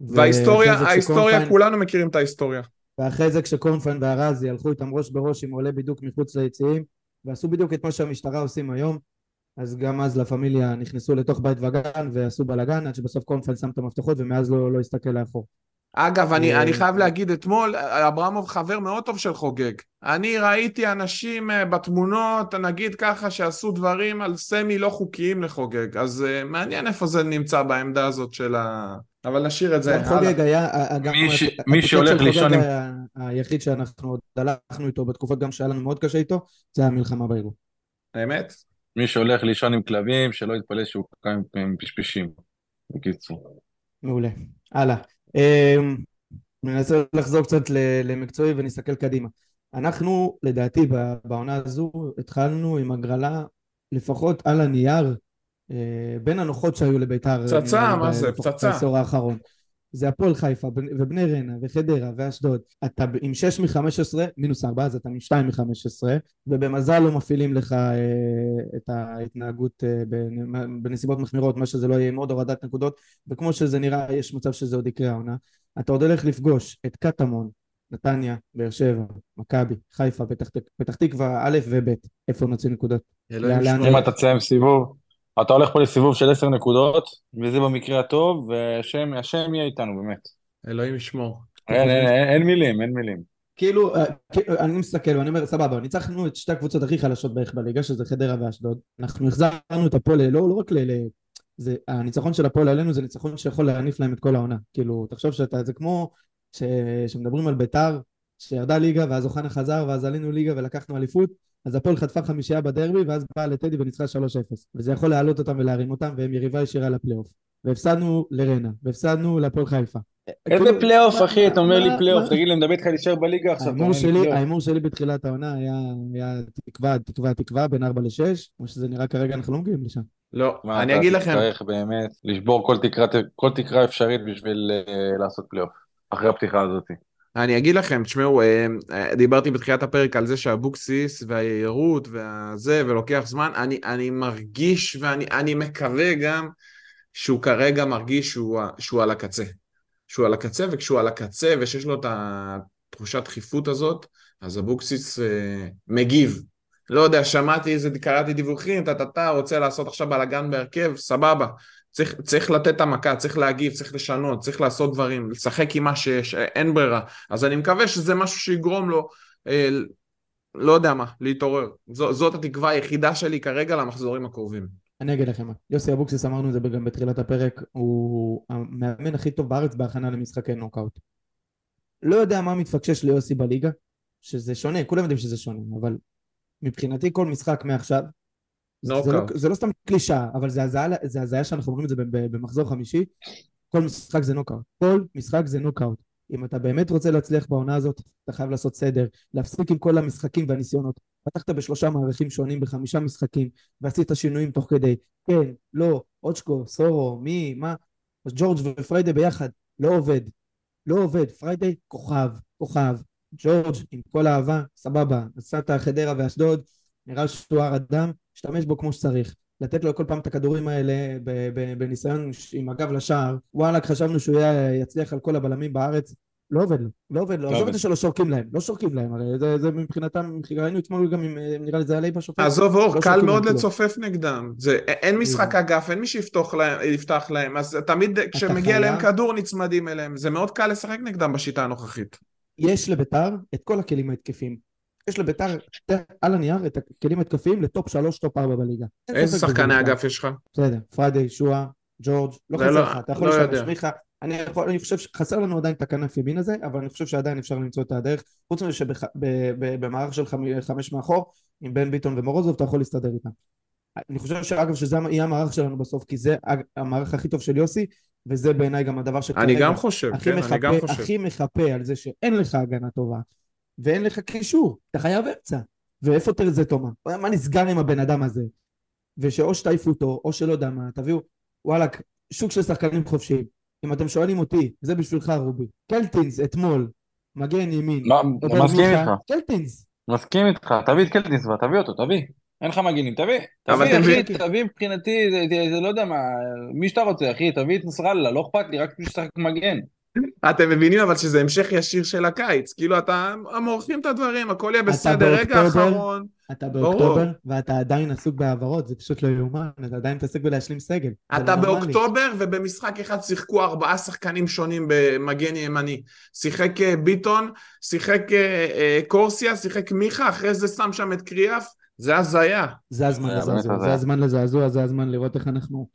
וההיסטוריה, ההיסטוריה, כולנו מכירים את ההיסטוריה. ואחרי זה כשקורנפיין וארזי הלכו איתם ראש בראש עם עולה בדיוק מחוץ ליציעים, ועשו בדיוק את מה שהמשטרה עושים היום, אז גם אז לה פמיליה נכנסו לתוך בית וגן ועשו בלאגן עד שבסוף קורנפיין שם את המפתחות ומאז לא, לא הסתכל לאחור. אגב, אני, אה, אני חייב להגיד, אתמול אברמוב חבר מאוד טוב של חוגג. אני ראיתי אנשים אה, בתמונות, נגיד ככה, שעשו דברים על סמי לא חוקיים לחוגג, אז uh, מעניין איפה זה נמצא בעמדה הזאת של ה... אבל נשאיר את זה. גם חוגג היה, גם מי, שהולך לישון עם... היחיד שאנחנו עוד הלכנו איתו בתקופות גם שהיה לנו מאוד קשה איתו, זה המלחמה בארגון. האמת? מי שהולך לישון עם כלבים, שלא יתפלא שהוא קם עם פשפשים. בקיצור. מעולה. הלאה. אמ, ננסה לחזור קצת למקצועי ונסתכל קדימה. אנחנו לדעתי בעונה הזו התחלנו עם הגרלה לפחות על הנייר אה, בין הנוחות שהיו לביתר. פצצה, מה זה? פצצה. בעשור האחרון. זה הפועל חיפה ובני ריינה וחדרה ואשדוד. אתה עם 6 מ-15 מינוס 4 אז אתה עם 2 מ-15 ובמזל לא מפעילים לך אה, את ההתנהגות אה, בנסיבות מחמירות מה שזה לא יהיה עם עוד הורדת נקודות וכמו שזה נראה יש מצב שזה עוד יקרה העונה. אתה עוד הולך לפגוש את קטמון נתניה, באר שבע, מכבי, חיפה, פתח, פתח תקווה א' וב' איפה נוציא נקודות? אם אתה תסיים סיבוב אתה הולך פה לסיבוב של עשר נקודות, וזה במקרה הטוב, והשם השם יהיה איתנו, באמת. אלוהים ישמור. אין, אין, אין, אין מילים, אין מילים. כאילו, אה, כאילו, אני מסתכל ואני אומר, סבבה, ניצחנו את שתי הקבוצות הכי חלשות בערך בליגה, שזה חדרה ואשדוד. אנחנו החזרנו את הפועל, לא, לא רק ל... ל- זה, הניצחון של הפועל עלינו זה ניצחון שיכול להניף להם את כל העונה. כאילו, תחשוב שאתה, זה כמו ש, שמדברים על ביתר, שירדה ליגה, ואז אוחנה חזר, ואז עלינו ליגה ולקחנו אליפות, אז הפועל חטפה חמישייה בדרבי, ואז באה לטדי וניצחה 3-0. וזה יכול להעלות אותם ולהרים אותם, והם יריבה ישירה לפלייאוף. והפסדנו לרנה, והפסדנו להפועל חיפה. איזה כאילו, פלייאוף, אחי? אתה אומר לי פלייאוף, תגיד לי, אני מדבר איתך להישאר בליגה עכשיו. אתה ההימור שלי, בתחילת העונה היה, תקווה, תקווה, תקווה בין 4 ל-6, כמו שזה נראה כרגע אנחנו לא מגיעים לשם. לא, אני אתה אגיד לכם, תצטרך באמת לשבור כל תקרה, כל תקרה אפשרית בשביל אה, לעשות פלייאוף, אחרי הפתיחה הזאת. אני אגיד לכם, תשמעו, אה, אה, דיברתי בתחילת הפרק על זה שאבוקסיס והיהירות והזה, ולוקח זמן, אני, אני מרגיש ואני אני מקווה גם שהוא כרגע מרגיש שהוא, שהוא על הקצה. שהוא על הקצה, וכשהוא על הקצה ושיש לו את התחושת דחיפות הזאת, אז אבוקסיס אה, מגיב. לא יודע, שמעתי איזה, קראתי דיווחים, טה-טה-טה, רוצה לעשות עכשיו בלאגן בהרכב, סבבה. צריך, צריך לתת את המכה, צריך להגיב, צריך לשנות, צריך לעשות דברים, לשחק עם מה שיש, אין ברירה. אז אני מקווה שזה משהו שיגרום לו, אה, לא יודע מה, להתעורר. זו, זאת התקווה היחידה שלי כרגע למחזורים הקרובים. אני אגיד לכם יוסי אבוקסיס אמרנו את זה גם בתחילת הפרק, הוא המאמן הכי טוב בארץ בהכנה למשחקי נוקאוט. לא יודע מה מתפקשש ליוסי בליגה, שזה שונה, כולם יודעים שזה שונה, אבל מבחינתי כל משחק מעכשיו, זה, לא. זה לא סתם קלישאה, אבל זה הזיה, שאנחנו אומרים את זה במחזור חמישי, כל משחק זה נוקאוט, כל משחק זה נוקאוט. אם אתה באמת רוצה להצליח בעונה הזאת, אתה חייב לעשות סדר, להפסיק עם כל המשחקים והניסיונות. פתחת בשלושה מערכים שונים בחמישה משחקים, ועשית שינויים תוך כדי. כן, לא, אוצ'קו, סורו, מי, מה, ג'ורג' ופריידי ביחד, לא עובד. לא עובד. פריידי, כוכב, כוכב. ג'ורג', עם כל האהבה, סבבה. נסעת חדרה ואשדוד, נראה שהוא הר אדם, השתמש בו כמו שצריך. לתת לו כל פעם את הכדורים האלה בניסיון עם הגב לשער. וואלכ, חשבנו שהוא יצליח על כל הבלמים בארץ. לא עובד לו, לא עובד לו. לא עזוב. את זה שלא שורקים להם, לא שורקים להם, הרי זה, זה מבחינתם, ראינו אתמול גם אה, נראה לי זה עלי בשופט. עזוב אור, לא קל מאוד. לצופף נגדם. זה, אין משחק אגף, אין מי שיפתח להם, להם, אז תמיד כשמגיע להם כדור נצמדים אליהם. זה מאוד קל לשחק נגדם בשיטה הנוכחית. יש לביתר את כל הכלים ההתקפיים. יש לביתר על הנייר את הכלים ההתקפיים לטופ 3, טופ 4 בליגה. איזה שחקני. אגף יש לך? בסדר, פריידי, שועה, ג'ורג', לא חסר לא- לך, אתה יכול לא להשתמש, יודע. מיכה, אני יכול- אני חושב שחסר לנו עדיין את הכנף ימין הזה, אבל אני חושב שעדיין אפשר למצוא את הדרך, חוץ מזה שבמערך של חמ- חמש מאחור, עם בן ביטון ומורוזוב, אתה יכול להסתדר איתם. אני חושב שאגב שזה יהיה המערך שלנו בסוף, כי זה המערך הכי טוב של יוסי, וזה בעיניי גם הדבר שכרגע אני גם חושב, כן, אני גם חושב. הכי מחפה על זה שאין לך הגנה טובה, ואין לך קישור, אתה חייב אמצע. ואיפה תרזה תומה? מה נסגר עם הבן אדם הזה? ושאו שתעיפו אותו, או שלא יודע מה, תביאו, וואלכ, שוק של שחקנים חופשיים. אם אתם שואלים אותי, זה בשבילך רובי. קלטינס אתמול, מגן ימין. עובר מסכים איתך, קלטינס. מסכים איתך, תביא את קלטיס כבר, תביא אותו, תביא. אין לך מגינים, תביא. תביא, תביא- אחי, תביא מבחינתי, זה, זה, זה לא יודע מה, מי שאתה רוצה, אחי, תביא את נסראללה, לא אכפת לי, רק בשביל לשחק מגן. אתם מבינים אבל שזה המשך ישיר של הקיץ. כאילו, אתה מורחים את הדברים, הכל יהיה בסדר. רגע האחרון. אתה. באוקטובר, ואתה עדיין עסוק בהעברות, זה פשוט לא יאומן, אתה עדיין מתעסק בלהשלים סגל. אתה לא. באוקטובר, ובמשחק אחד שיחקו ארבעה שחקנים שונים במגן ימני. שיחק אה, ביטון, שיחק אה, אה, קורסיה, שיחק מיכה, אחרי זה שם שם את קריאף. זה הזיה. זה הזמן לזעזוע. זה הזמן לזעזוע, זה הזמן לראות איך אנחנו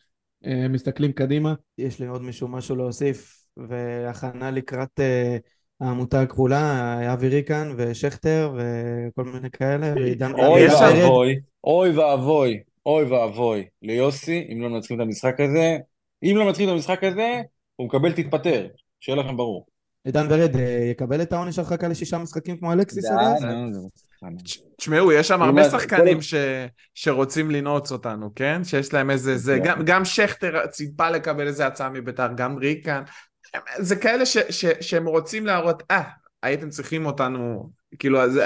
מסתכלים קדימה. יש לי עוד מישהו משהו להוסיף, והכנה לקראת אה, העמותה הכחולה, אבי ריקן ושכטר וכל מיני כאלה, ועידן אוי. ואבוי, אוי ואבוי, אוי ואבוי ליוסי, אם לא מנצחים את המשחק הזה, אם לא מנצחים את המשחק הזה, הוא מקבל תתפטר, שיהיה לכם ברור. עידן ורד אה, יקבל את העונש הרחקה לשישה משחקים כמו תש- תשמעו, יש שם הרבה אז- שחקנים. שרוצים לנעוץ אותנו, כן? שיש להם איזה... זה... כן. גם, גם שכטר ציפה לקבל איזה הצעה מביתר, גם ריקן. זה כאלה ש... ש... שהם רוצים להראות, אה, הייתם צריכים אותנו, כאילו, אז...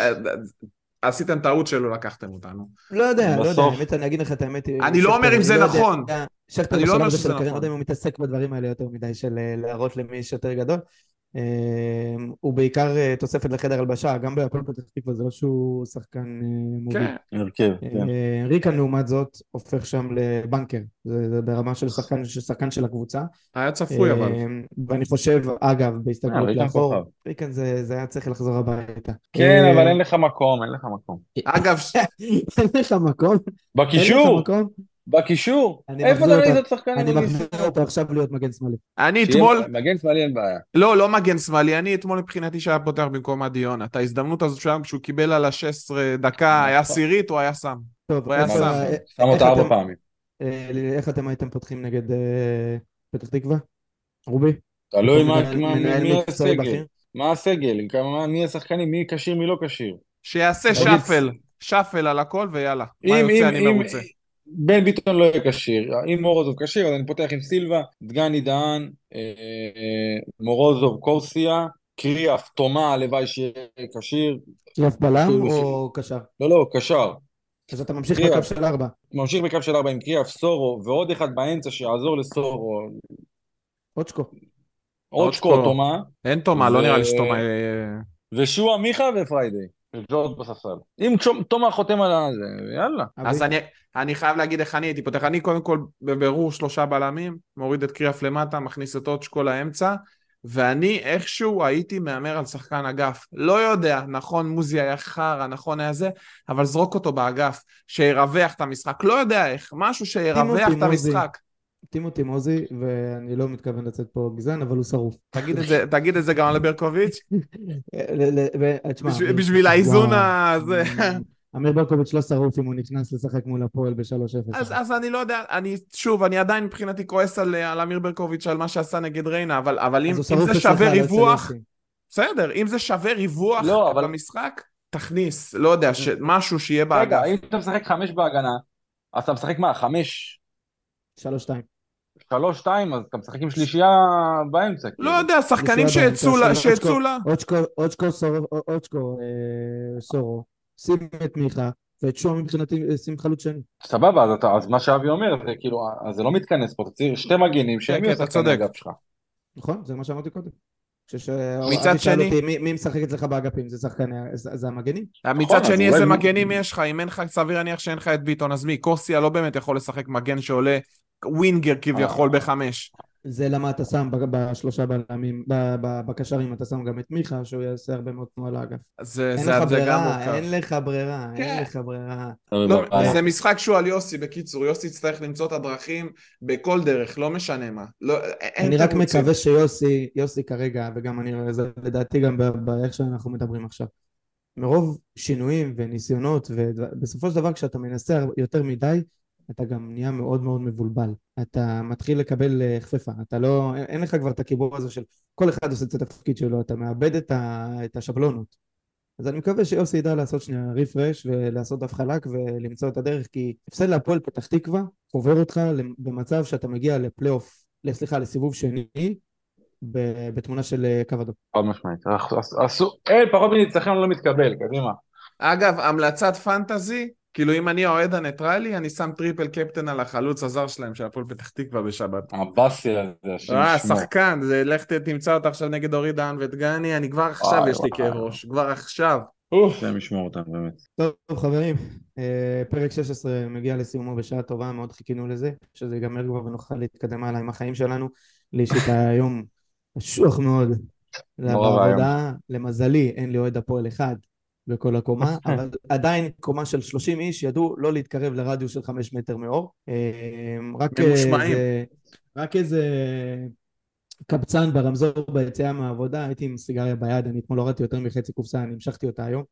עשיתם טעות שלא לקחתם אותנו. לא יודע, לא יודע, בסוף- האמת, אני אגיד לך את האמת. אני לא אומר אם זה יודע, נכון. שכטר אני לא בשלב אומר הזה שזה של הקריירה, נכון. לא יודע אם הוא מתעסק בדברים האלה יותר מדי, של אה, להראות למי יש יותר גדול. אה, הוא בעיקר אה, תוספת לחדר הלבשה, גם בהפועל פתח תקווה זה לא שהוא שחקן אה, מוביל. כן, הרכב, כן. אה, ריקן לעומת זאת הופך שם לבנקר, זה, זה ברמה של שחקן, של שחקן של הקבוצה. היה צפוי אבל. אה, ואני חושב, אגב, בהסתכלות לאחור. ריקן זה, זה היה צריך לחזור הביתה. כן, אבל אין לך מקום, אין לך מקום. אגב, אין לך מקום? אין לך בקישור, מקום? בקישור. איפה אתה ראית את שחקנים אני מחזיר אותו עכשיו להיות מגן שמאלי. אני אתמול, מגן שמאלי אין בעיה. לא, לא מגן שמאלי, אני אתמול מבחינתי שהיה פותח במקום עדי יונה. את ההזדמנות הזאת שם, כשהוא קיבל על ה-16 דקה, היה עשירית, הוא היה שם. טוב, הוא היה איפה- שם. אה, שם אותה ארבע פעמים. אה, איך אתם הייתם פותחים נגד אה, פתח תקווה? רובי? תלוי מה- מי הסגל. מה הסגל, מי השחקנים, מי כשיר, מי לא כשיר. שיעשה שאפל, שאפל על הכל ויאללה. מה יוצא, אני מרוצה. בן ביטון לא יהיה כשיר, אם מורוזוב כשיר אז אני פותח עם סילבה, דגני דהן, אה, אה, מורוזוב, קורסיה, קריאף, תומה, הלוואי שיהיה כשיר, קריאף בלם או קשר? לא לא, קשר, אז אתה ממשיך קריאף. בקו של ארבע. ממשיך בקו של ארבע עם קריאף, סורו, ועוד אחד באמצע שיעזור לסורו, אוצ'קו. אוצ'קו. תומה, אין תומה, לא נראה לי שתומה... אה, ושועה מיכה ופריידי, וג'ורג' בספסל. אם תומה חותם על הזה, יאללה. אז? אני, אני חייב להגיד איך אני הייתי פותח. אני קודם כל בבירור שלושה בלמים, מוריד את קריאף למטה, מכניס את אוצ'קו לאמצע, ואני איכשהו הייתי מהמר על שחקן אגף. לא יודע, נכון מוזי היה חרא, נכון היה זה, אבל זרוק אותו באגף, שירווח את המשחק. לא יודע איך, משהו שירווח את המשחק. טימותי מוזי, ואני לא מתכוון לצאת פה גזען, אבל הוא שרוף. תגיד את זה, תגיד את זה גם על ברקוביץ', ל- ל- ו- תשמע, בשביל- האיזון. הזה. אמיר ברקוביץ' לא שרוף אם הוא נכנס לשחק מול הפועל ב-3-0. אז, אז אני לא יודע, אני שוב, אני עדיין מבחינתי כועס על, על אמיר ברקוביץ' על מה שעשה נגד ריינה, אבל, אבל אם, אם זה שווה לא ריווח. בסדר, אם זה שווה ריווח לא, אבל- במשחק, תכניס, לא יודע, ש... משהו שיהיה באגף. רגע, אם אתה משחק חמש בהגנה, אז אתה משחק מה, חמש, 3-2. שלוש, שתיים, אז אתה משחק עם שלישייה באמצע. לא כאילו. יודע, שחקנים שיצאו לה, אוצ'קו. לה. אוצ'קו, אוצ'קו, סורו, אוצ'קו, אה, סורו, שים את מיכה, ואת שועה מבחינתי אה, שים חלוץ שני. סבבה, אז, אתה, אז מה שאבי אומר, זה כאילו, אז זה לא מתכנס פה, אתה צריך שתי מגנים שהם כן, יהיו שחקני צודק. אגף שלך. נכון? זה מה שאמרתי קודם. מצד שני- אותי, מי- מי משחק אצלך באגפים? זה שחקני, זה זה המגנים? מצד אז שני, איזה מגנים יש לך? אם אין לך, סביר להניח שאין לך את ביטון, אז מי? קורסיה לא באמת יכול לשחק מגן שעולה ווינגר כביכול אה. בחמש. זה למה אתה שם בשלושה בלמים, בקשרים אתה שם גם את מיכה, שהוא יעשה הרבה מאוד תנועה לאגף. זה אין זה- לך זה גם ברירה, מורכב. אין לך ברירה, כן. אין לך ברירה. לא. זה משחק שהוא על יוסי, בקיצור, יוסי יצטרך למצוא את הדרכים בכל דרך, לא משנה מה. לא, אין אני רק תירוצים. מקווה שיוסי, יוסי כרגע, וגם אני, זה לדעתי גם באיך שאנחנו מדברים עכשיו, מרוב שינויים וניסיונות, ובסופו של דבר כשאתה מנסה יותר מדי, אתה גם נהיה מאוד מאוד מבולבל. אתה מתחיל לקבל אה, חפפה, אתה לא, אין- אין לך כבר את הקיבור הזה של כל אחד עושה את התפקיד שלו, אתה מאבד את, ה, את השבלונות. אז אני מקווה שיוסי ידע לעשות שנייה refresh ולעשות דף חלק ולמצוא את הדרך, כי הפסד להפועל פתח תקווה עובר אותך במצב שאתה מגיע לפלייאוף, סליחה, לסיבוב שני, ב- בתמונה של אה, קו אדום. חד משמעית. עשו, אין, פחות מניצחון לא מתקבל, קדימה. אגב, המלצת פנטזי, כאילו אם אני האוהד הניטרלי, אני שם triple captain על החלוץ הזר שלהם של הפועל פתח תקווה בשבת. הבאסי הזה, השם אה. שחקן, זה לך תמצא אותה עכשיו נגד אורי דהן ודגני, אני כבר עכשיו וואי, יש לי. כאב ראש, כבר עכשיו. השם ישמור אותם, באמת. טוב חברים, אה, פרק 16 מגיע לסיומו בשעה טובה, מאוד חיכינו לזה, שזה ייגמר כבר ונוכל להתקדם הלאה עם החיים שלנו. לי אישית היה יום קשוח מאוד נורא בעבודה, למזלי אין לי אוהד הפועל אחד בכל הקומה, אבל עדיין קומה של 30 איש ידעו לא להתקרב לרדיוס של 5 מטר מאור. אה, רק. איזה, רק איזה קבצן ברמזור ביציאה מהעבודה, הייתי עם סיגריה ביד, אני אתמול הורדתי יותר מחצי קופסה, אני המשכתי אותה היום.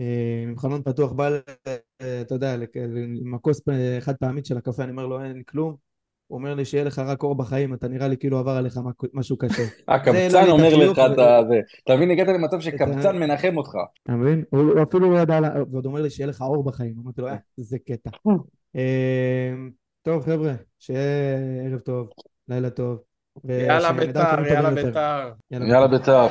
אה, עם חלון פתוח בא, אה, אתה יודע, עם הכוס פ- חד פעמית של הקפה, אני אומר לו אין כלום. הוא אומר לי שיהיה לך רק אור בחיים, אתה נראה לי כאילו עבר עליך משהו קשה. הקבצן לא אומר לך את. זה. אתה מבין, הגעת למצב שקבצן מנחם אותך. אתה מבין? הוא הוא אפילו לא ידע, ועוד אומר לי שיהיה לך אור בחיים. אמרתי לו, אה, זה קטע. אה, טוב חבר'ה, שיהיה ערב טוב, לילה טוב. יאללה ביתר, יאללה. ביתר. יאללה בית"ר.